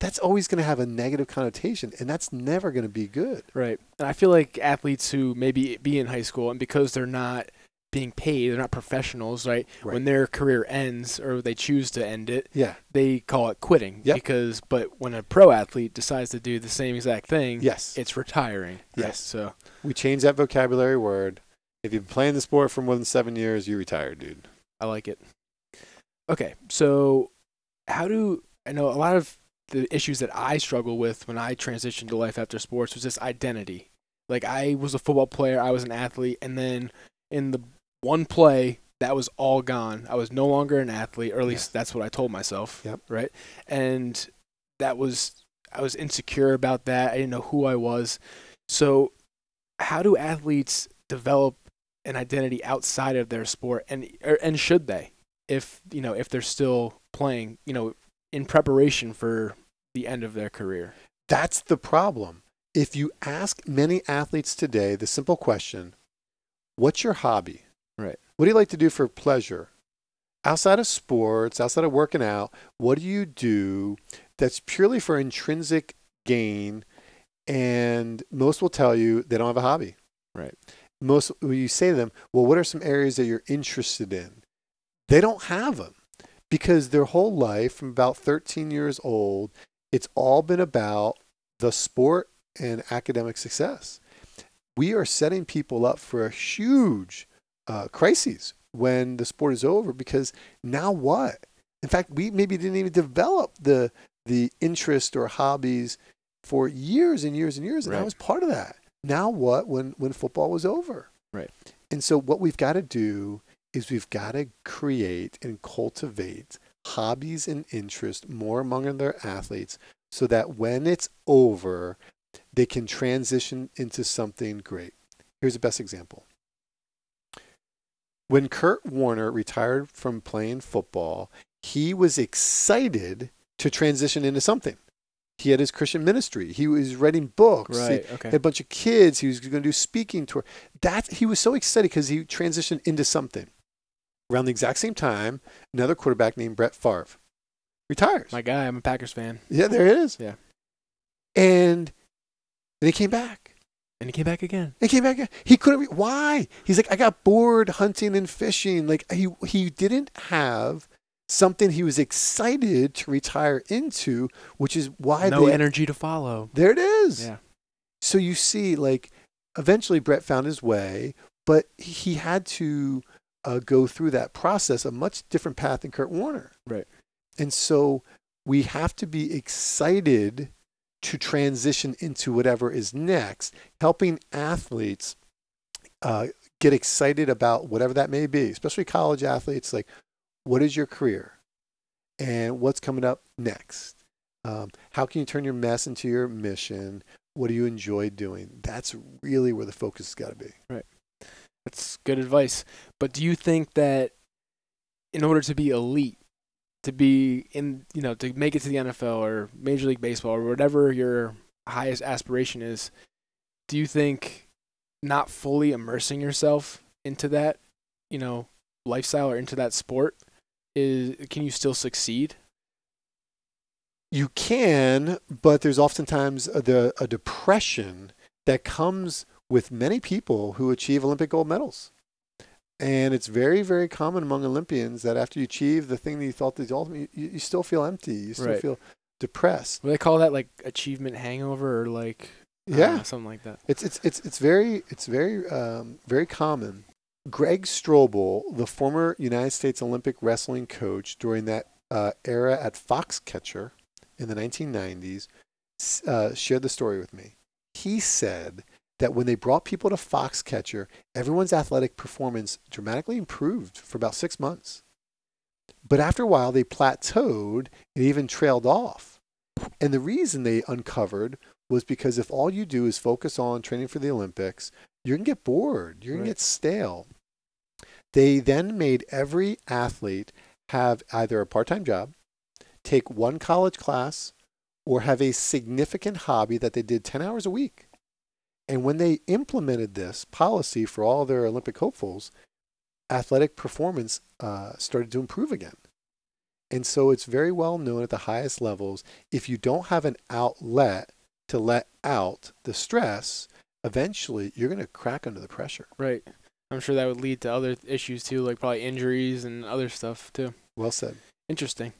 that's always going to have a negative connotation, and that's never going to be good.
Right. And I feel like athletes who maybe be in high school and because they're not being paid, they're not professionals, right?
Right.
When their career ends or they choose to end it,
Yeah.
they call it quitting.
Yep.
Because but when a pro athlete decides to do the same exact thing,
Yes.
it's retiring. right?
Yes.
So
we change that vocabulary word. If you've been playing the sport for more than seven years, you retire, dude.
I like it. Okay. So how do I know a lot of the issues that I struggle with when I transitioned to life after sports was this identity. Like I was a football player, I was an athlete, and then in the one play that was all gone. I was no longer an athlete, or at least that's what I told myself.
Yep.
Right. And that was I was insecure about that. I didn't know who I was. So how do athletes develop an identity outside of their sport, and or, and should they, if you know, if they're still playing, you know, in preparation for the end of their career?
That's the problem. If you ask many athletes today the simple question, what's your hobby?
Right.
What do you like to do for pleasure? Outside of sports, outside of working out, what do you do that's purely for intrinsic gain? And most will tell you they don't have a hobby.
Right.
Most, when you say to them, well, what are some areas that you're interested in? They don't have them because their whole life, from about 13 years old, it's all been about the sport and academic success. We are setting people up for a huge uh, crises when the sport is over because now what? In fact, we maybe didn't even develop the the interest or hobbies for years and years and years, and I was part of that. Now what? When when football was over,
Right.
And so what we've got to do is we've got to create and cultivate hobbies and interests more among their athletes so that when it's over, they can transition into something great. Here's the best example. When Kurt Warner retired from playing football, he was excited to transition into something. He had his Christian ministry. He was writing books. He
Right.
had a bunch of kids. He was going to do speaking tour. That he was so excited because he transitioned into something. Around the exact same time, another quarterback named Brett Favre retires.
My guy. I'm a Packers fan,
yeah, there it is.
Yeah.
And then he came back.
and he came back again.
He came back. Again. He couldn't. Re- why? He's like, I got bored hunting and fishing. Like he he didn't have something he was excited to retire into, which is why
no
they,
energy to follow.
there it is.
Yeah.
So you see, like, eventually Brett found his way, but he had to uh, go through that process, a much different path than Kurt Warner.
Right.
And so we have to be excited to transition into whatever is next, helping athletes uh, get excited about whatever that may be, especially college athletes. Like, what is your career? And what's coming up next? Um, how can you turn your mess into your mission? What do you enjoy doing? That's really where the focus has got to be.
That's good advice. But do you think that in order to be elite, to be in, you know, to make it to the NFL or Major League Baseball or whatever your highest aspiration is, do you think not fully immersing yourself into that, you know, lifestyle or into that sport is can you still succeed?
You can, but there's oftentimes a, the, a depression that comes with many people who achieve Olympic gold medals. And it's very, very common among Olympians that after you achieve the thing that you thought was ultimate, you, you still feel empty. You still
Right.
feel depressed.
What do they call that like achievement hangover or like
Yeah.
know, something like that.
It's it's it's it's very it's very um, very common. Greg Strobel, the former United States Olympic wrestling coach during that uh, era at Foxcatcher in the 1990s, uh, shared the story with me. He said that when they brought people to Foxcatcher, everyone's athletic performance dramatically improved for about six months. But after a while, they plateaued and even trailed off. And the reason they uncovered was because if all you do is focus on training for the Olympics, you're going to get bored. You're going
Right.
to get stale. They then made every athlete have either a part time job, take one college class, or have a significant hobby that they did 10 hours a week. And when they implemented this policy for all their Olympic hopefuls, athletic performance uh, started to improve again. And so it's very well known at the highest levels if you don't have an outlet to let out the stress, eventually you're going to crack under the pressure.
Right. I'm sure that would lead to other issues too, like probably injuries and other stuff too.
Well said.
Interesting.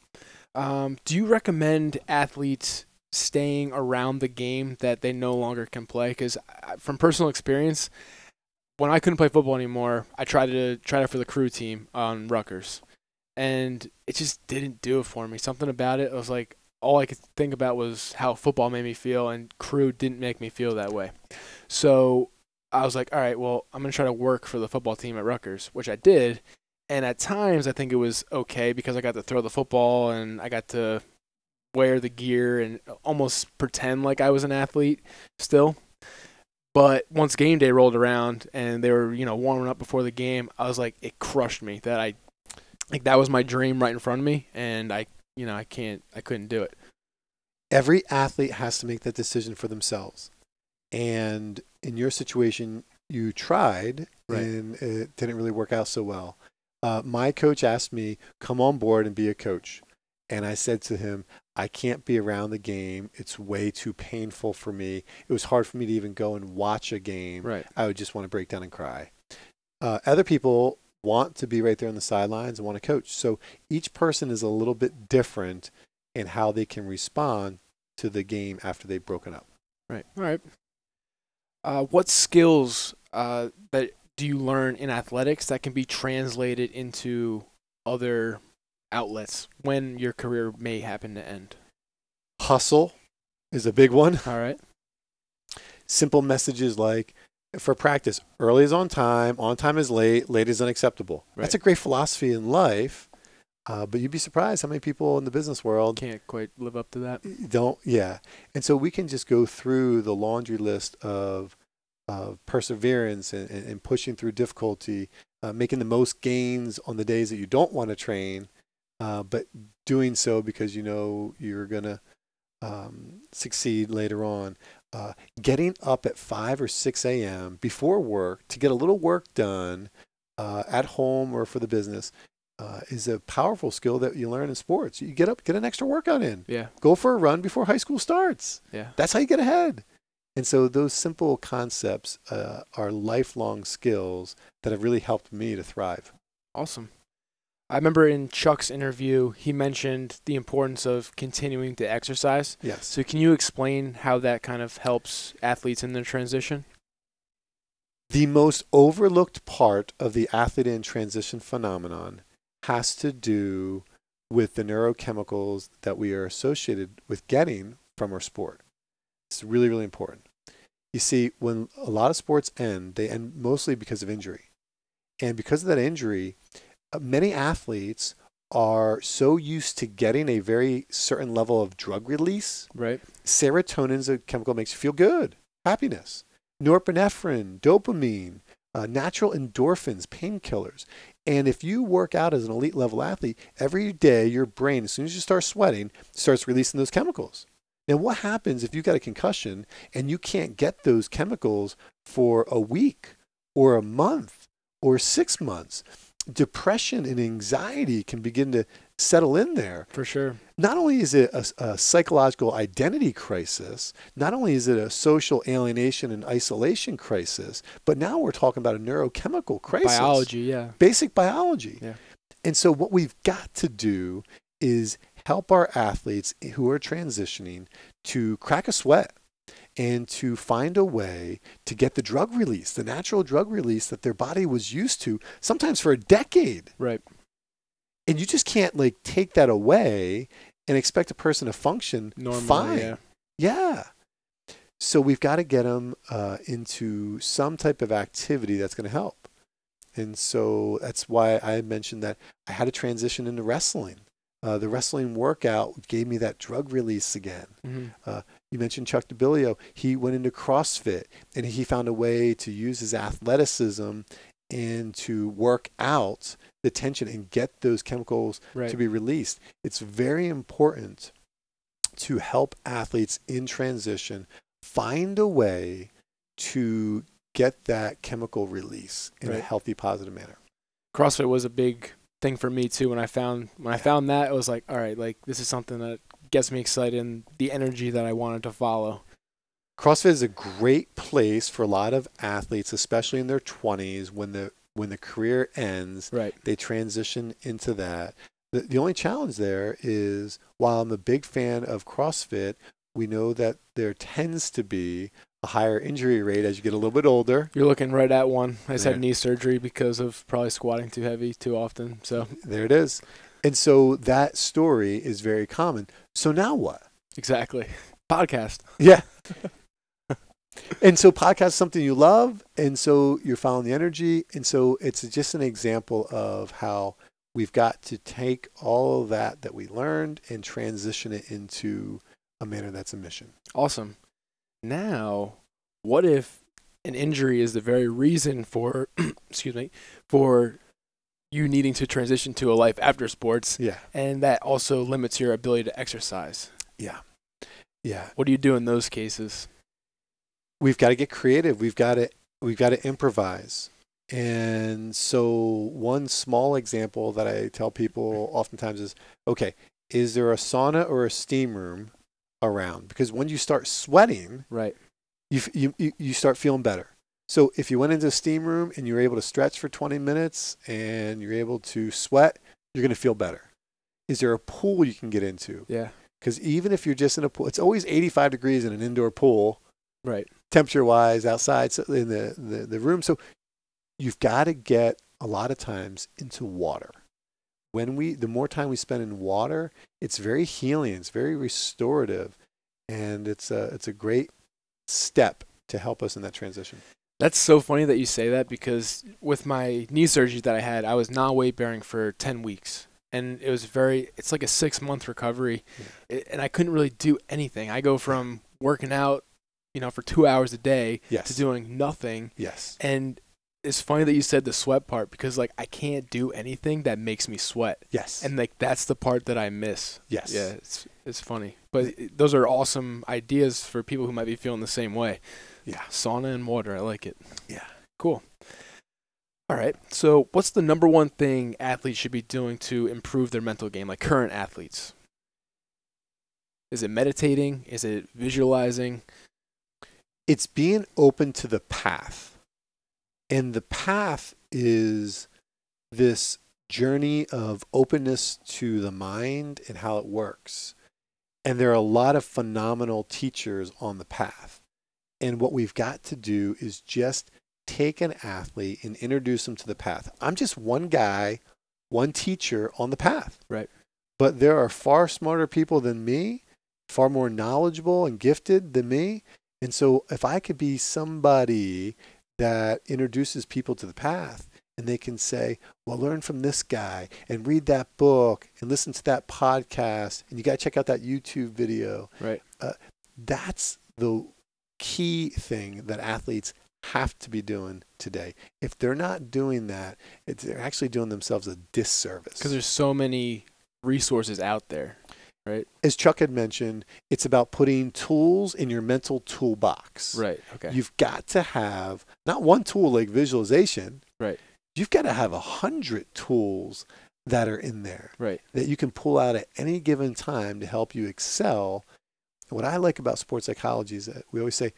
Um, do you recommend athletes staying around the game that they no longer can play? Because uh, from personal experience, when I couldn't play football anymore, I tried to try it for the crew team on Rutgers, and it just didn't do it for me. Something about it, was like, all I could think about was how football made me feel, and crew didn't make me feel that way. So I was like, all right, well, I'm gonna try to work for the football team at Rutgers, which I did. And at times, I think it was okay because I got to throw the football and I got to wear the gear and almost pretend like I was an athlete still. But once game day rolled around and they were, you know, warming up before the game, I was like, it crushed me that I, like, that was my dream right in front of me, and I, you know, I can't, I couldn't do it.
Every athlete has to make that decision for themselves. And in your situation, you tried
Right.
and it didn't really work out so well. Uh, my coach asked me, come on board and be a coach. And I said to him, I can't be around the game. It's way too painful for me. It was hard for me to even go and watch a game.
Right.
I would just want to break down and cry. Uh, other people want to be right there on the sidelines and want to coach. So each person is a little bit different in how they can respond to the game after they've broken up.
Right. All right. Uh, what skills uh, that do you learn in athletics that can be translated into other outlets when your career may happen to end?
Hustle is a big one.
All right.
Simple messages like, for practice, early is on time, on time is late, late is unacceptable. That's a great philosophy in life, uh, but you'd be surprised how many people in the business world
Can't quite live up to that.
don't yeah and so we can just go through the laundry list of of perseverance and, and, and pushing through difficulty uh, making the most gains on the days that you don't want to train uh, but doing so because you know you're going to um, succeed later on uh, getting up at 5 or 6 a.m before work to get a little work done uh, at home or for the business uh, is a powerful skill that you learn in sports. You get up, get an extra workout in
Yeah.
go for a run before high school starts.
Yeah.
That's how you get ahead. And so those simple concepts uh, are lifelong skills that have really helped me to thrive.
Awesome. I remember in Chuck's interview, he mentioned the importance of continuing to exercise.
Yes.
So, can you explain how that kind of helps athletes in their transition?
The most overlooked part of the athlete in transition phenomenon has to do with the neurochemicals that we are associated with getting from our sport. It's really, really important. You see, when a lot of sports end, they end mostly because of injury. And because of that injury, many athletes are so used to getting a very certain level of drug release
Right.
serotonin is a chemical that makes you feel good, happiness. Norepinephrine, dopamine, uh, natural endorphins, painkillers. And if you work out as an elite level athlete, every day your brain, as soon as you start sweating, starts releasing those chemicals. Now, what happens if you got a concussion and you can't get those chemicals for a week or a month or six months? Depression and anxiety can begin to settle in there
For sure.
not only is it a, a psychological identity crisis, not only is it a social alienation and isolation crisis, but now we're talking about a neurochemical crisis.
Biology, yeah.
Basic biology.
Yeah.
And so, what we've got to do is help our athletes who are transitioning to crack a sweat and to find a way to get the drug release, the natural drug release that their body was used to, sometimes for a decade
Right.
and you just can't like take that away and expect a person to function
Normally,
fine.
yeah.
Yeah. So we've got to get them uh, into some type of activity that's going to help. And so that's why I mentioned that I had to transition into wrestling. Uh, the wrestling workout gave me that drug release again.
hmm
You mentioned Chuck DeBilio. He went into CrossFit and he found a way to use his athleticism and to work out the tension and get those chemicals
Right.
to be released. It's very important to help athletes in transition find a way to get that chemical release in a healthy, positive manner.
CrossFit was a big thing for me too. When I found when I found that, it was like, all right, like this is something that gets me excited and the energy that I wanted to follow.
CrossFit is a great place for a lot of athletes, especially in their 20s when the when the career ends
Right.
they transition into that. The, the only challenge there is while I'm a big fan of CrossFit, we know that there tends to be a higher injury rate as you get a little bit older.
You're looking right at one. I just had knee surgery because of probably squatting too heavy too often. So
There it is. And so that story is very common. So now what?
exactly. Podcast.
Yeah. and so podcast is something you love and so you're following the energy and so it's just an example of how we've got to take all of that that we learned and transition it into a manner that's a mission
Awesome. Now, what if an injury is the very reason for excuse me for you needing to transition to a life after sports
Yeah.
and that also limits your ability to exercise
Yeah. Yeah.
what do you do in those cases
we've got to get creative. We've got to we've got to improvise. And so one small example that I tell people oftentimes is, okay, is there a sauna or a steam room around? Because when you start sweating,
right
you you you, you start feeling better. So if you went into a steam room and you were able to stretch for 20 minutes and you're able to sweat, you're going to feel better. Is there a pool you can get into?
yeah
Because even if you're just in a pool, it's always 85 degrees in an indoor pool
right
temperature wise outside so in the, the, the room. So you've got to get a lot of times into water. When we, the more time we spend in water, it's very healing. It's very restorative, and it's a it's a great step to help us in that transition.
That's so funny that you say that because with my knee surgery that I had, I was not weight bearing for 10 weeks. And it was very, it's like a six month recovery. I- And I couldn't really do anything. I go from working out, you know, for two hours a day
Yes.
to doing nothing.
yes.
And it's funny that you said the sweat part because, like, I can't do anything that makes me sweat.
Yes.
And, like, that's the part that I miss.
yes.
Yeah, it's, it's funny. But uh, those are awesome ideas for people who might be feeling the same way.
Yeah.
Sauna and water. I like it.
Yeah.
Cool. All right. So, what's the number one thing athletes should be doing to improve their mental game, like current athletes? Is it meditating? Is it visualizing?
it's being open to the path. And the path is this journey of openness to the mind and how it works. And there are a lot of phenomenal teachers on the path. And what we've got to do is just take an athlete and introduce them to the path. I'm just one guy, one teacher on the path.
Right.
But there are far smarter people than me, far more knowledgeable and gifted than me. And so if I could be somebody that introduces people to the path and they can say, well, learn from this guy and read that book and listen to that podcast and you got to check out that YouTube video.
Right.
Uh, that's the key thing that athletes have to be doing today. If they're not doing that, it's, they're actually doing themselves a disservice.
Because there's so many resources out there. Right?
As Chuck had mentioned, it's about putting tools in your mental toolbox.
Right. Okay.
You've got to have not one tool like visualization.
Right.
You've got to have a hundred tools that are in there
right.
that you can pull out at any given time to help you excel. What I like about sports psychology is that we always say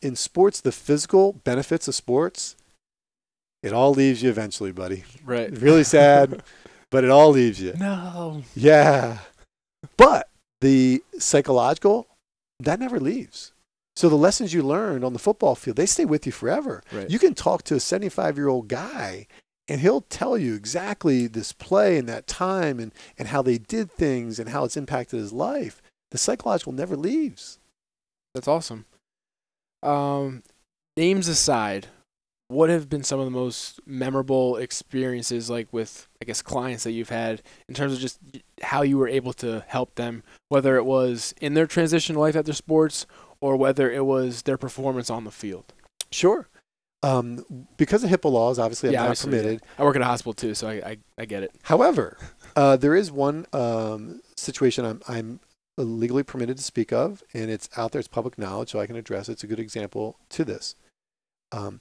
in sports, the physical benefits of sports, it all leaves you eventually, buddy.
Right.
Really sad, but it all leaves you.
no.
Yeah. But the psychological, that never leaves. So the lessons you learned on the football field, they stay with you forever.
Right.
You can talk to a 75 year old guy and he'll tell you exactly this play and that time and, and how they did things and how it's impacted his life. The psychological never leaves.
That's awesome. Um, names aside, what have been some of the most memorable experiences, like with I guess clients that you've had, in terms of just how you were able to help them, whether it was in their transition to life after sports or whether it was their performance on the field.
Sure. Um, because of HIPAA laws, obviously, I'm not
obviously, yeah.
permitted.
I work at a hospital too, so I I, I get it.
However, uh, there is one um, situation I'm, I'm legally permitted to speak of, and it's out there. It's public knowledge, so I can address it. It's a good example to this. Um,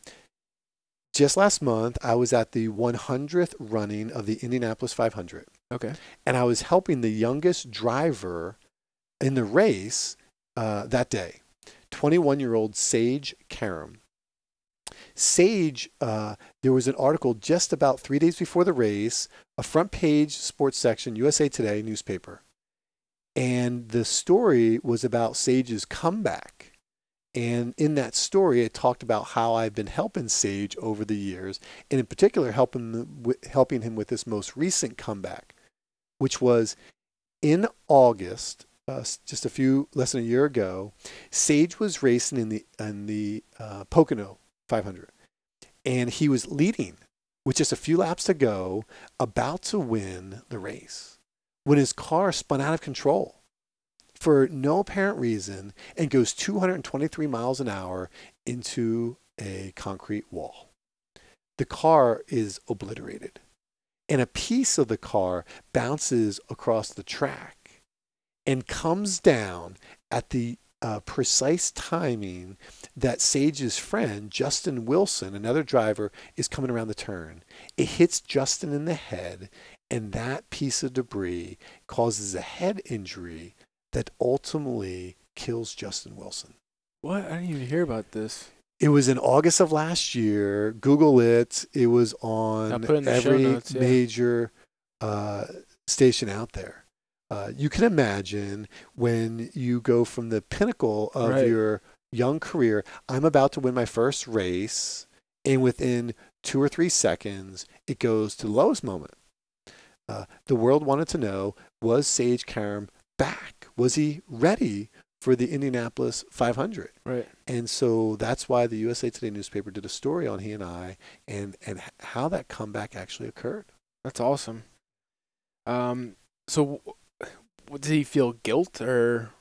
just last month, I was at the 100th running of the Indianapolis 500,
Okay.
and I was helping the youngest driver in the race uh, that day, 21 year old Sage Karam. Sage, uh, there was an article just about three days before the race, a front page sports section, USA Today newspaper. And the story was about Sage's comeback. And in that story, it talked about how I've been helping Sage over the years, and in particular, helping, helping him with this most recent comeback, which was in August, uh, just a few less than a year ago. Sage was racing in the in the uh, Pocono 500, and he was leading with just a few laps to go, about to win the race, when his car spun out of control for no apparent reason and goes 223 miles an hour into a concrete wall. The car is obliterated, and a piece of the car bounces across the track and comes down at the uh, precise timing that Sage's friend, Justin Wilson, another driver, is coming around the turn. It hits Justin in the head, and that piece of debris causes a head injury that ultimately kills Justin Wilson.
What? I didn't even hear about this.
It was in August of last year. Google it. It was on
it in the show
every
notes, yeah.
major uh, station out there. Uh, you can imagine when you go from the pinnacle of
Right.
your young career. I'm about to win my first race, and within two or three seconds, it goes to the lowest moment. Uh, the world wanted to know: Was Sage Karam back? Was he ready for the Indianapolis 500?
Right.
And so that's why the USA Today newspaper did a story on he and I and, and how that comeback actually occurred.
That's awesome. Um. So, w- did he feel guilt or?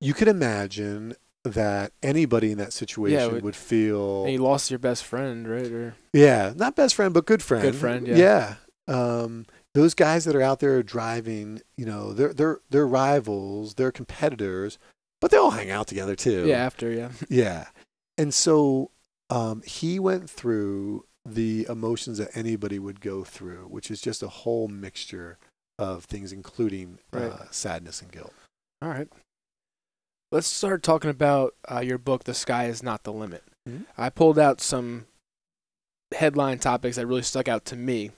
You could imagine that anybody in that situation
would-
would feel,
And he lost your best friend, right? Or
yeah, not best friend, but good friend.
Good friend, yeah.
Yeah. Um, those guys that are out there driving, you know, they're, they're, they're rivals, they're competitors, but they all hang out together too.
yeah, after yeah.
Yeah. And so um, he went through the emotions that anybody would go through, which is just a whole mixture of things, including
Right.
uh, sadness and guilt.
All right. Let's start talking about uh, your book, The Sky Is Not the Limit.
Mhm.
I pulled out some headline topics that really stuck out to me.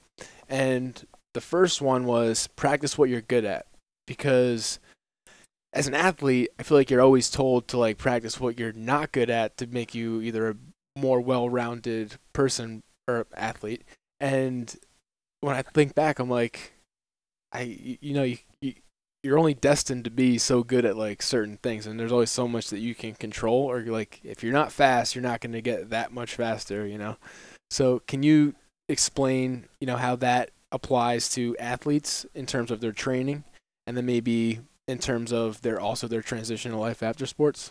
And the first one was practice what you're good at. Because as an athlete, I feel like you're always told to like practice what you're not good at to make you either a more well-rounded person or athlete. And when I think back, I'm like, I you know you, you you're only destined to be so good at like certain things, and there's always so much that you can control. Or like, if you're not fast, you're not going to get that much faster. You know. So can you explain, you know, how that applies to athletes in terms of their training, and then maybe in terms of their also their transition to life after sports?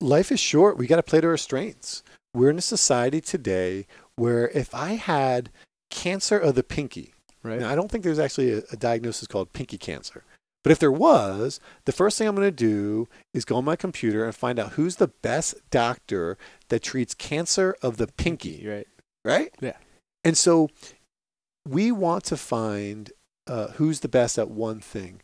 Life is short. We got to play to our strengths. We're in a society today where if I had cancer of the pinky,
Right.
Now, I don't think there's actually a, a diagnosis called pinky cancer. But if there was, the first thing I'm going to do is go on my computer and find out who's the best doctor that treats cancer of the pinky,
Right.
right?
Yeah.
And so we want to find uh, who's the best at one thing.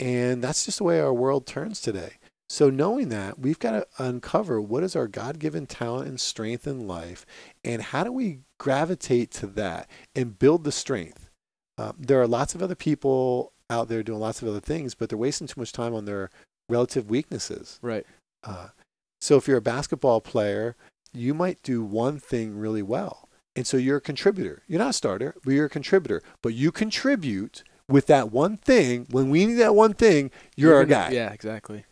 And that's just the way our world turns today. So knowing that, we've got to uncover what is our God-given talent and strength in life, and how do we gravitate to that and build the strength. Um, there are lots of other people out there doing lots of other things, but they're wasting too much time on their relative weaknesses.
Right.
Uh, so if you're a basketball player, you might do one thing really well. And so you're a contributor. You're not a starter, but you're a contributor. But you contribute with that one thing. When we need that one thing, you're, our guy.
Yeah. Exactly.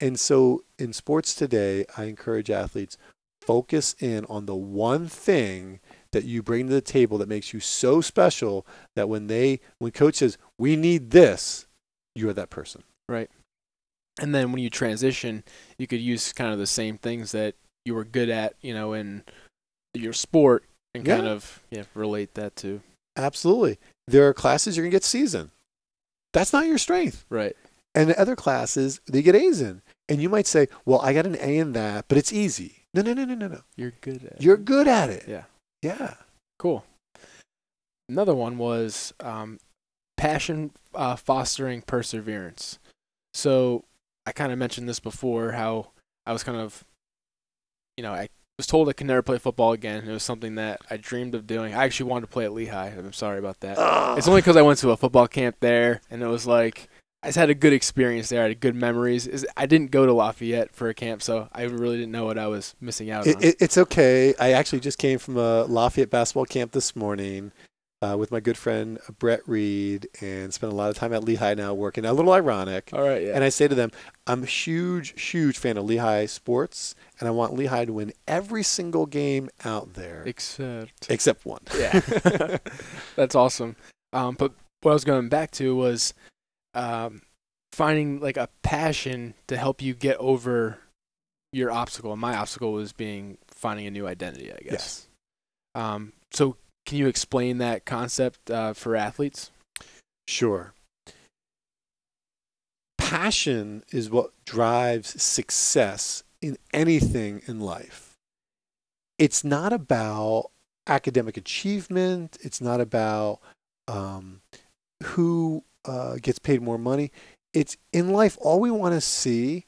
And so in sports today, I encourage athletes focus in on the one thing that you bring to the table that makes you so special that when they when coach says, "We need this," you're that person. Right.
And then when you transition, you could use kind of the same things that you were good at, you know, in your sport and kind of yeah, relate that to.
Absolutely. There are classes you're going to get C's in. That's not your strength.
Right.
And the other classes, they get A's in. And you might say, well, I got an A in that, but it's easy. No, no, no, no, no, no.
You're good at.
You're good at it.
Yeah.
Yeah.
Cool. Another one was um, passion uh, fostering perseverance. So I kind of mentioned this before how I was kind of, you know, I was told I could never play football again. It was something that I dreamed of doing. I actually wanted to play at Lehigh. I'm sorry about that. It's only because I went to a football camp there, and it was like I just had a good experience there. I had good memories. I didn't go to Lafayette for a camp, so I really didn't know what I was missing out
It,
on.
it, it's okay. I actually just came from a Lafayette basketball camp this morning uh, with my good friend Brett Reed and spent a lot of time at Lehigh now working. A little ironic.
All right, yeah.
And I say to them, I'm a huge, huge fan of Lehigh sports, and I want Lehigh to win every single game out there
Except
except one.
Yeah. That's awesome. Um, but what I was going back to was um, finding like a passion to help you get over your obstacle. And my obstacle was being finding a new identity, I guess.
Yes.
Um, so can you explain that concept uh, for athletes?
Sure. Passion is what drives success in anything in life. It's not about academic achievement. It's not about um, who uh, gets paid more money. It's in life, all we want to see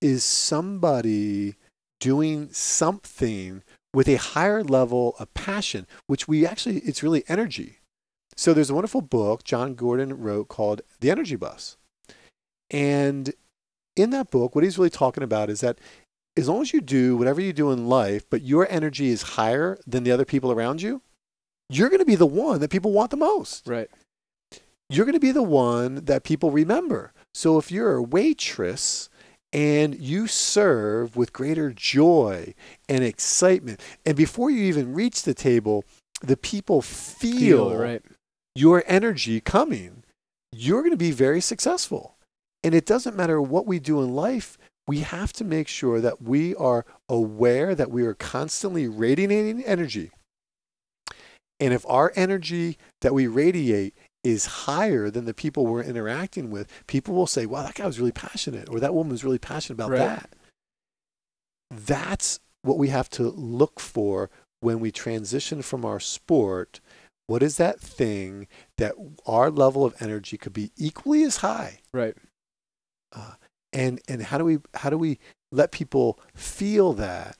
is somebody doing something with a higher level of passion, which we actually, it's really energy. So there's a wonderful book Jon Gordon wrote called The Energy Bus. And in that book, what he's really talking about is that as long as you do whatever you do in life, but your energy is higher than the other people around you, you're going to be the one that people want the most.
Right.
You're going to be the one that people remember. So if you're a waitress and you serve with greater joy and excitement, and before you even reach the table, the people feel,
right.
your energy coming, you're going to be very successful. And it doesn't matter what we do in life, we have to make sure that we are aware that we are constantly radiating energy. And if our energy that we radiate is higher than the people we're interacting with, people will say, wow, that guy was really passionate, or that woman was really passionate about
Right.
that. That's what we have to look for when we transition from our sport. What is that thing that our level of energy could be equally as high?
Right.
Uh, and and how do we how do we let people feel that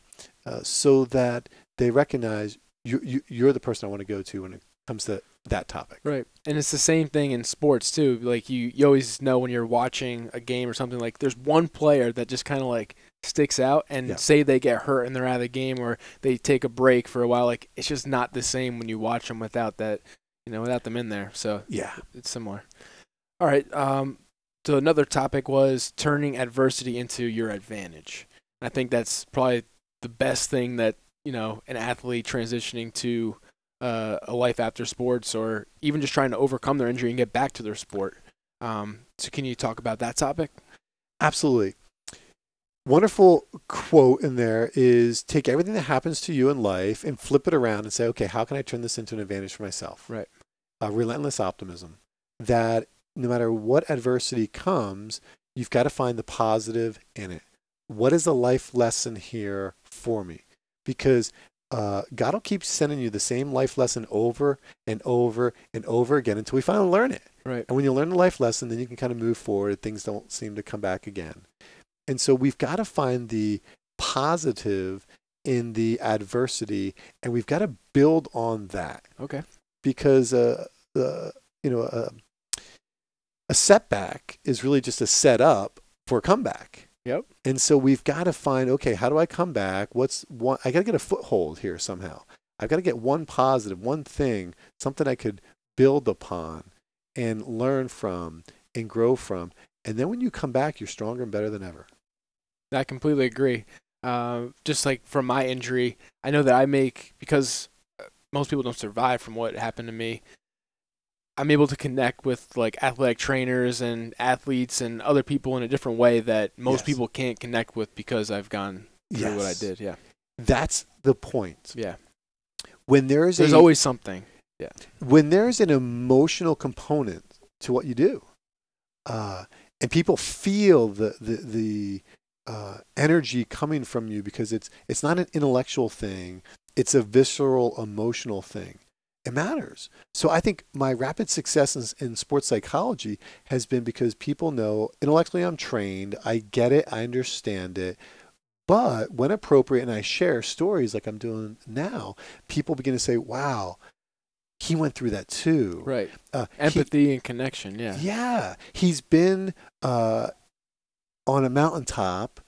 uh, so that they recognize you, you you're the person I want to go to when it comes to that topic.
Right. And it's the same thing in sports too. Like you, you always know when you're watching a game or something like there's one player that just kind of like sticks out and
Yeah.
say they get hurt and they're out of the game or they take a break for a while like it's just not the same when you watch them without that, you know, without them in there. So
Yeah.
it's similar. All right. Um so another topic was turning adversity into your advantage. I think that's probably the best thing that, you know, an athlete transitioning to uh, a life after sports or even just trying to overcome their injury and get back to their sport. Um, so, can you talk about that topic?
Absolutely. Wonderful quote in there is take everything that happens to you in life and flip it around and say, okay, how can I turn this into an advantage for myself?
Right.
Uh, relentless optimism. That no matter what adversity comes, you've got to find the positive in it. What is the life lesson here for me? Because uh, God will keep sending you the same life lesson over and over and over again until we finally learn it.
Right.
And when you learn the life lesson, then you can kind of move forward. Things don't seem to come back again. And so we've got to find the positive in the adversity, and we've got to build on that
Okay.
because uh, uh, you know uh, a setback is really just a setup for a comeback.
Yep.
And so we've got to find okay, how do I come back? What's one? I got to get a foothold here somehow. I've got to get one positive, one thing, something I could build upon and learn from and grow from. And then when you come back, you're stronger and better than ever.
I completely agree. Uh, just like from my injury, I know that I make because uh, most people don't survive from what happened to me. I'm able to connect with like athletic trainers and athletes and other people in a different way that most
Yes.
people can't connect with because I've gone through what I did. Yeah.
That's the point.
Yeah.
When there is
There's
a,
always something. Yeah.
When there's an emotional component to what you do, uh, and people feel the the the uh, energy coming from you because it's it's not an intellectual thing; it's a visceral, emotional thing. It matters. So I think my rapid success in, in sports psychology has been because people know intellectually I'm trained, I get it, I understand it. But when appropriate, and I share stories like I'm doing now, people begin to say, "Wow, he went through that too."
Right.
Uh, he-
Empathy and connection. Yeah.
yeah, he's been uh, on a mountaintop,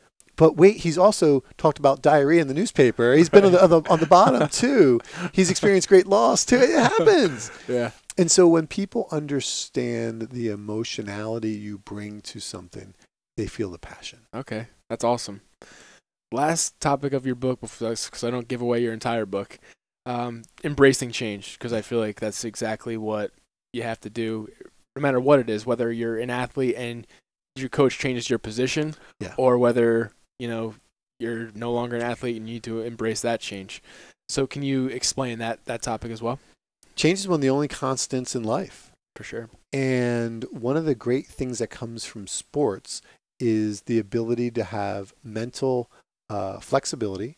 but wait, he's also talked about diarrhea in the newspaper. He's been on the, on the on the bottom too. He's experienced great loss too. It happens.
Yeah.
And so when people understand the emotionality you bring to something, they feel the passion.
Okay, that's awesome. Last topic of your book, because I don't give away your entire book, um, embracing change, because I feel like that's exactly what you have to do, no matter what it is, whether you're an athlete and your coach changes your position,
Yeah.
or whether you know you're no longer an athlete and you need to embrace that change. So can you explain that that topic as well?
Change is one of the only constants in life.
For sure.
And one of the great things that comes from sports is the ability to have mental uh, flexibility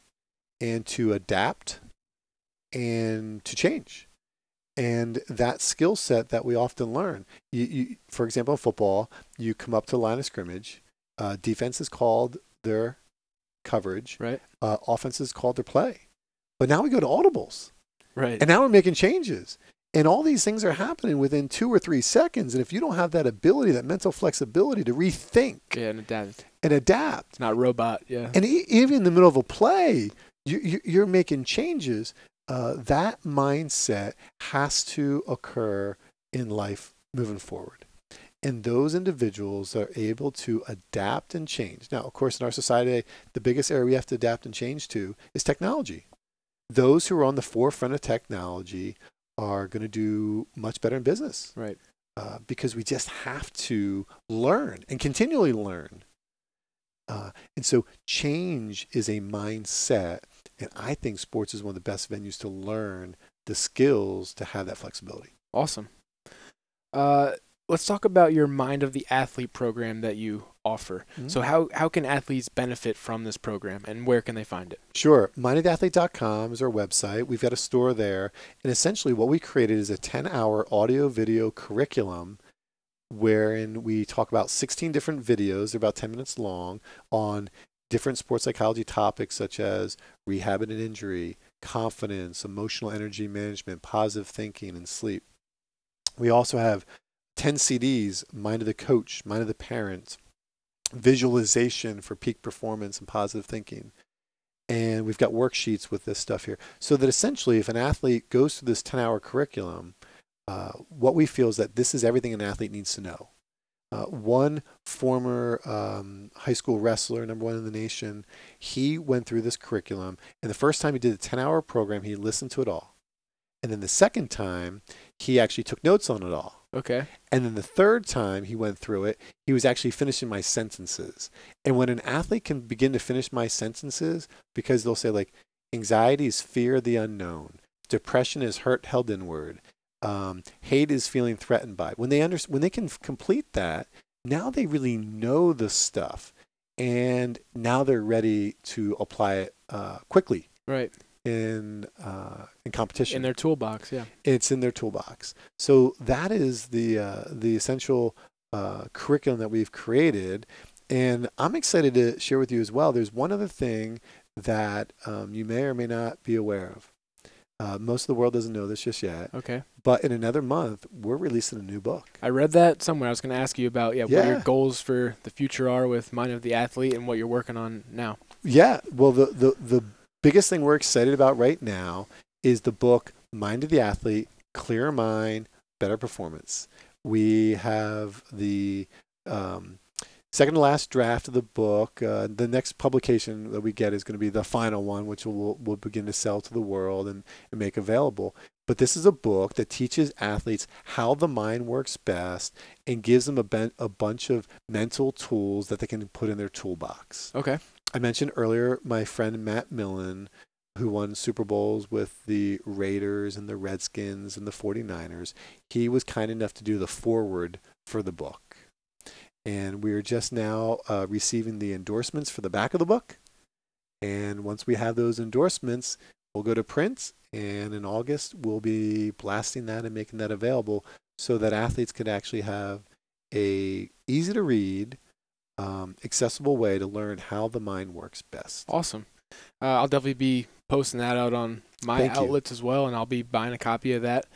and to adapt and to change. And that skill set that we often learn. You, you, for example, in football, you come up to line of scrimmage, uh, defense is called their coverage,
Right.
uh, offense is called their play. But now we go to audibles.
Right.
And now we're making changes. And all these things are happening within two or three seconds. And if you don't have that ability, that mental flexibility to rethink
yeah, and adapt.
and adapt,
It's not robot. Yeah.
and e- even in the middle of a play, you, you, you're making changes. Uh, that mindset has to occur in life moving forward. And those individuals are able to adapt and change. Now, of course, in our society, the biggest area we have to adapt and change to is technology. Those who are on the forefront of technology are going to do much better in business
Right.
uh, because we just have to learn and continually learn. Uh, and so change is a mindset. And I think sports is one of the best venues to learn the skills to have that flexibility.
Awesome. Uh, let's talk about your Mind of the Athlete program that you offer.
Mm-hmm.
So how how can athletes benefit from this program, and where can they find it?
Sure. MindedAthlete.com is our website. We've got a store there. And essentially, what we created is a 10 hour audio video curriculum wherein we talk about 16 different videos, they're about 10 minutes long, on different sports psychology topics such as rehab and injury, confidence, emotional energy management, positive thinking, and sleep. We also have 10 CDs Mind of the Coach, Mind of the Parent, Visualization for Peak Performance and Positive Thinking. And we've got worksheets with this stuff here. So that essentially if an athlete goes through this 10 hour curriculum uh, what we feel is that this is everything an athlete needs to know. Uh, one former um, high school wrestler number one in the nation he went through this curriculum and the first time he did the 10 hour program he listened to it all. And then the second time he actually took notes on it all
Okay.
and then the third time he went through it, he was actually finishing my sentences. And when an athlete can begin to finish my sentences, because they'll say, like, anxiety is fear of the unknown, depression is hurt held inward, um, hate is feeling threatened by. When they under, when they can f- complete that, now they really know the stuff, and now they're ready to apply it uh, quickly
Right.
In uh, in competition
In their toolbox. Yeah.
it's in their toolbox. So that is the uh, the essential uh, curriculum that we've created, and I'm excited to share with you as well. There's one other thing that um, you may or may not be aware of. Uh, most of the world doesn't know this just yet,
Okay.
but in another month we're releasing a new book.
I read that somewhere. I was going to ask you about yeah, what your goals for the future are with Mind of the Athlete and what you're working on now.
Yeah, well, the the the biggest thing we're excited about right now is the book Mind of the Athlete: Clear Mind, Better Performance. We have the um, second to last draft of the book. Uh, the next publication that we get is going to be the final one, which we'll, we'll begin to sell to the world and, and make available. But this is a book that teaches athletes how the mind works best and gives them a, ben- a bunch of mental tools that they can put in their toolbox.
Okay.
I mentioned earlier my friend Matt Millen, who won Super Bowls with the Raiders and the Redskins and the 49ers. He was kind enough to do the forward for the book. And we are just now uh, receiving the endorsements for the back of the book. And once we have those endorsements, we'll go to print. And in August, we'll be blasting that and making that available so that athletes could actually have a easy to read, um, accessible way to learn how the mind works best.
Awesome. Uh, I'll definitely be posting that out on my
Thank you.
outlets as well, and I'll be buying a copy of that.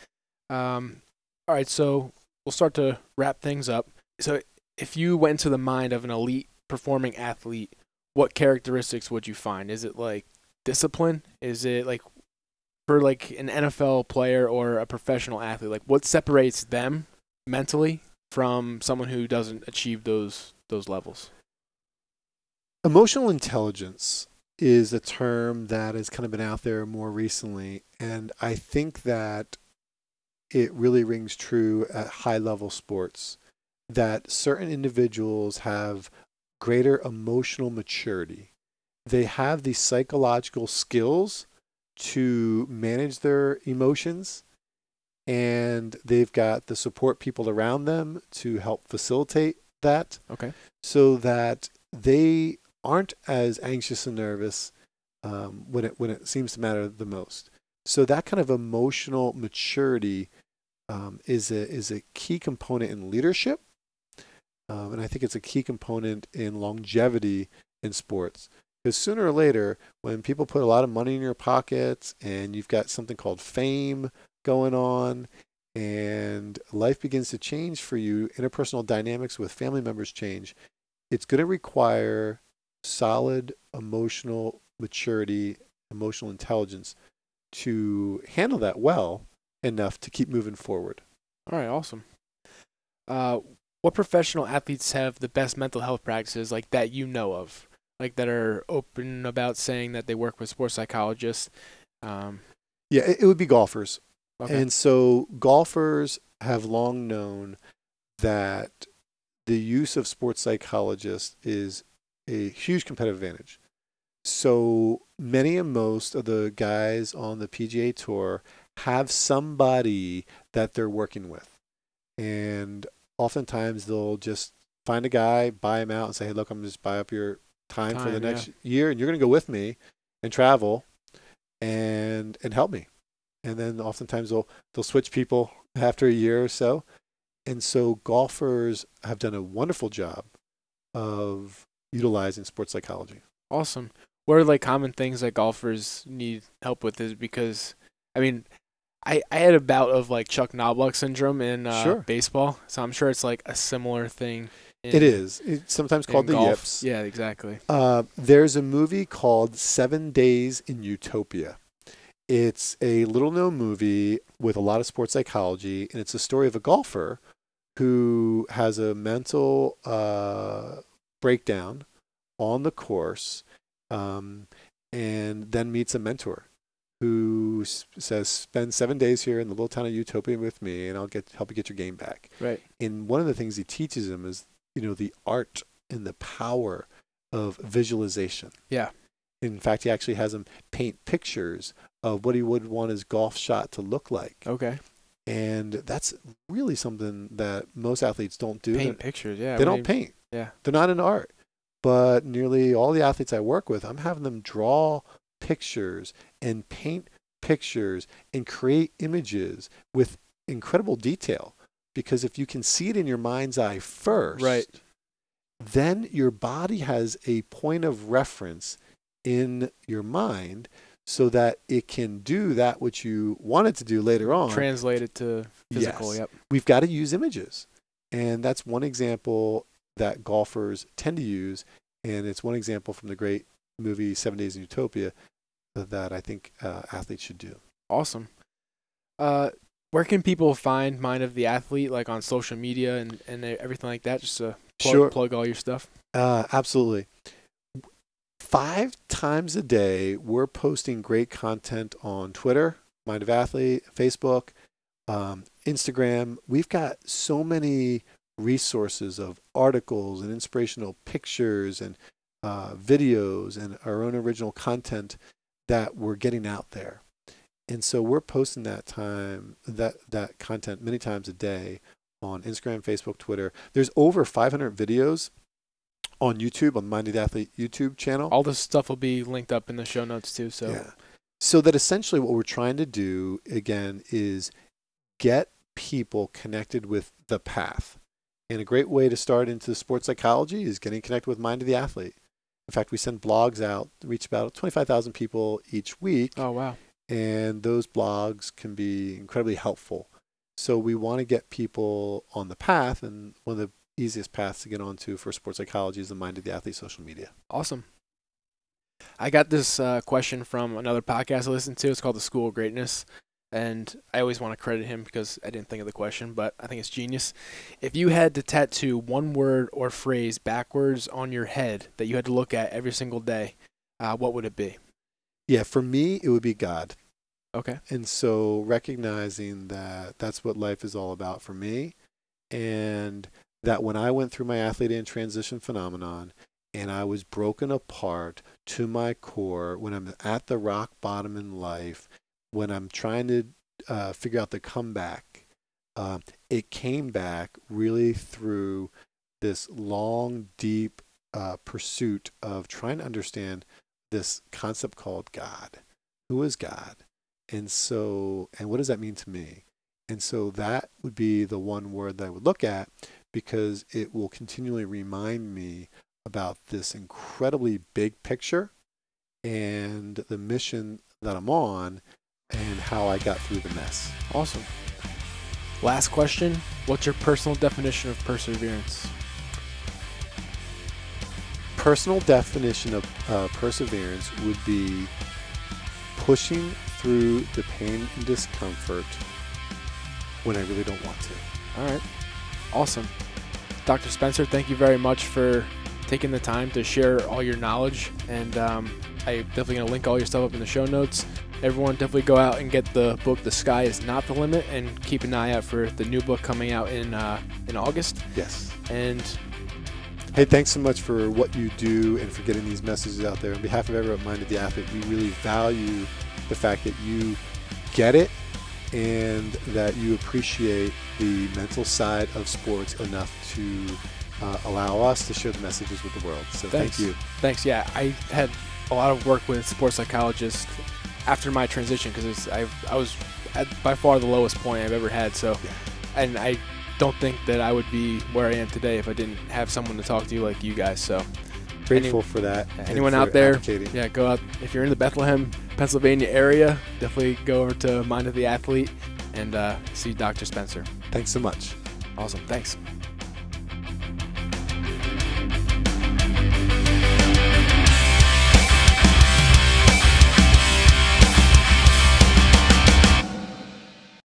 Um, all right, so we'll start to wrap things up. So, if you went into the mind of an elite performing athlete, what characteristics would you find? Is it like discipline? Is it like for like an NFL player or a professional athlete? Like, what separates them mentally from someone who doesn't achieve those those levels?
Emotional intelligence is a term that has kind of been out there more recently, and I think that it really rings true at high level sports that certain individuals have greater emotional maturity they have the psychological skills to manage their emotions and they've got the support people around them to help facilitate that
Okay.
so that they aren't as anxious and nervous um, when it when it seems to matter the most. So that kind of emotional maturity um, is a is a key component in leadership, um, and I think it's a key component in longevity in sports. Because sooner or later, when people put a lot of money in your pockets and you've got something called fame going on, and life begins to change for you, interpersonal dynamics with family members change, it's going to require solid emotional maturity, emotional intelligence to handle that well enough to keep moving forward.
All right. Awesome. Uh, what professional athletes have the best mental health practices like that you know of, like that are open about saying that they work with sports psychologists? Um,
Yeah, it, it would be golfers.
Okay.
And so golfers have long known that the use of sports psychologists is a huge competitive advantage. So many and most of the guys on the PGA Tour have somebody that they're working with. And oftentimes they'll just find a guy, buy him out, and say, hey, look, I'm just buy up your time, for the
Time, yeah.
next year, and you're going to go with me and travel and and help me. And then oftentimes they'll they'll switch people after a year or so. And so golfers have done a wonderful job of utilizing sports psychology.
Awesome. What are like common things that golfers need help with? Is because I mean, I I had a bout of like Chuck Knoblauch syndrome in uh,
Sure.
baseball, so I'm sure it's like a similar thing. In,
it is. It's sometimes called the
golf.
yips.
Yeah, exactly.
Uh, there's a movie called Seven Days in Utopia. It's a little known movie with a lot of sports psychology, and it's a story of a golfer who has a mental uh, breakdown on the course um, and then meets a mentor who says, Spend seven days here in the little town of Utopia with me, and I'll get help you get your game back
Right.
and one of the things he teaches him is you know the art and the power of visualization
Yeah.
in fact he actually has him paint pictures of what he would want his golf shot to look like
Okay.
and that's really something that most athletes don't do
Paint
They-
pictures. Yeah.
they don't
you-
paint
Yeah.
they're not into art but nearly all the athletes i work with i'm having them draw pictures and paint pictures and create images with incredible detail because if you can see it in your mind's eye first
Right.
then your body has a point of reference in your mind so that it can do that which you want it to do later on
Translate it to physical.
Yes.
Yep.
we've got to use images. And that's one example that golfers tend to use. And it's one example from the great movie Seven Days in Utopia that I think uh, athletes should do.
Awesome. Uh, where can people find Mind of the Athlete, like on social media and, and everything like that? Just to plug,
Sure.
plug all your stuff.
Uh, absolutely. Five times a day, we're posting great content on Twitter, Mind of Athlete, Facebook, um, Instagram. We've got so many resources of articles and inspirational pictures and uh, videos and our own original content that we're getting out there. And so we're posting that time that that content many times a day on Instagram, Facebook, Twitter. There's over 500 videos on YouTube on Mind of the Athlete YouTube channel.
All this stuff will be linked up in the show notes too. So
Yeah. So that essentially what we're trying to do again is get people connected with the path. And a great way to start into sports psychology is getting connected with Mind of the Athlete. In fact, we send blogs out, reach about 25,000 people each week,
Oh wow.
and those blogs can be incredibly helpful. So we want to get people on the path, and one of the easiest paths to get onto for sports psychology is the Mind of the Athlete social media.
Awesome. I got this uh, question from another podcast I listened to. It's called The School of Greatness. And I always want to credit him because I didn't think of the question, but I think it's genius. If you had to tattoo one word or phrase backwards on your head that you had to look at every single day, uh, what would it be?
Yeah, for me, it would be God.
Okay.
And so recognizing that that's what life is all about for me, and that when I went through my athlete and transition phenomenon, and I was broken apart to my core when I'm at the rock bottom in life, when I'm trying to uh, figure out the comeback. Uh, it came back really through this long, deep uh, pursuit of trying to understand this concept called God. Who is God? And so, and what does that mean to me? And so that would be the one word that I would look at because it will continually remind me about this incredibly big picture and the mission that I'm on and how I got through the mess.
Awesome. Last question What's your personal definition of perseverance?
Personal definition of uh, perseverance would be pushing through the pain and discomfort when I really don't want to.
All right. Awesome. Dr. Spencer, thank you very much for taking the time to share all your knowledge. And um, I'm definitely going to link all your stuff up in the show notes. Everyone, definitely go out and get the book "The Sky Is Not the Limit" and keep an eye out for the new book coming out in uh, in August.
Yes.
And
Hey, thanks so much for what you do and for getting these messages out there. On behalf of everyone at Mind of the Athlete, we really value the fact that you get it and that you appreciate the mental side of sports enough to uh, allow us to share the messages with the world. So
Thanks.
thank you.
Thanks. Yeah, I had a lot of work with sports psychologists after my transition because I I was at by far the lowest point I've ever had. So,
Yeah.
and I don't think that I would be where I am today if I didn't have someone to talk to like you guys. So,
Grateful for that.
anyone
for
out there,
advocating.
yeah, go out if you're in the Bethlehem, Pennsylvania area. Definitely go over to Mind of the Athlete and uh, see Dr. Spencer.
Thanks so much.
Awesome. Thanks.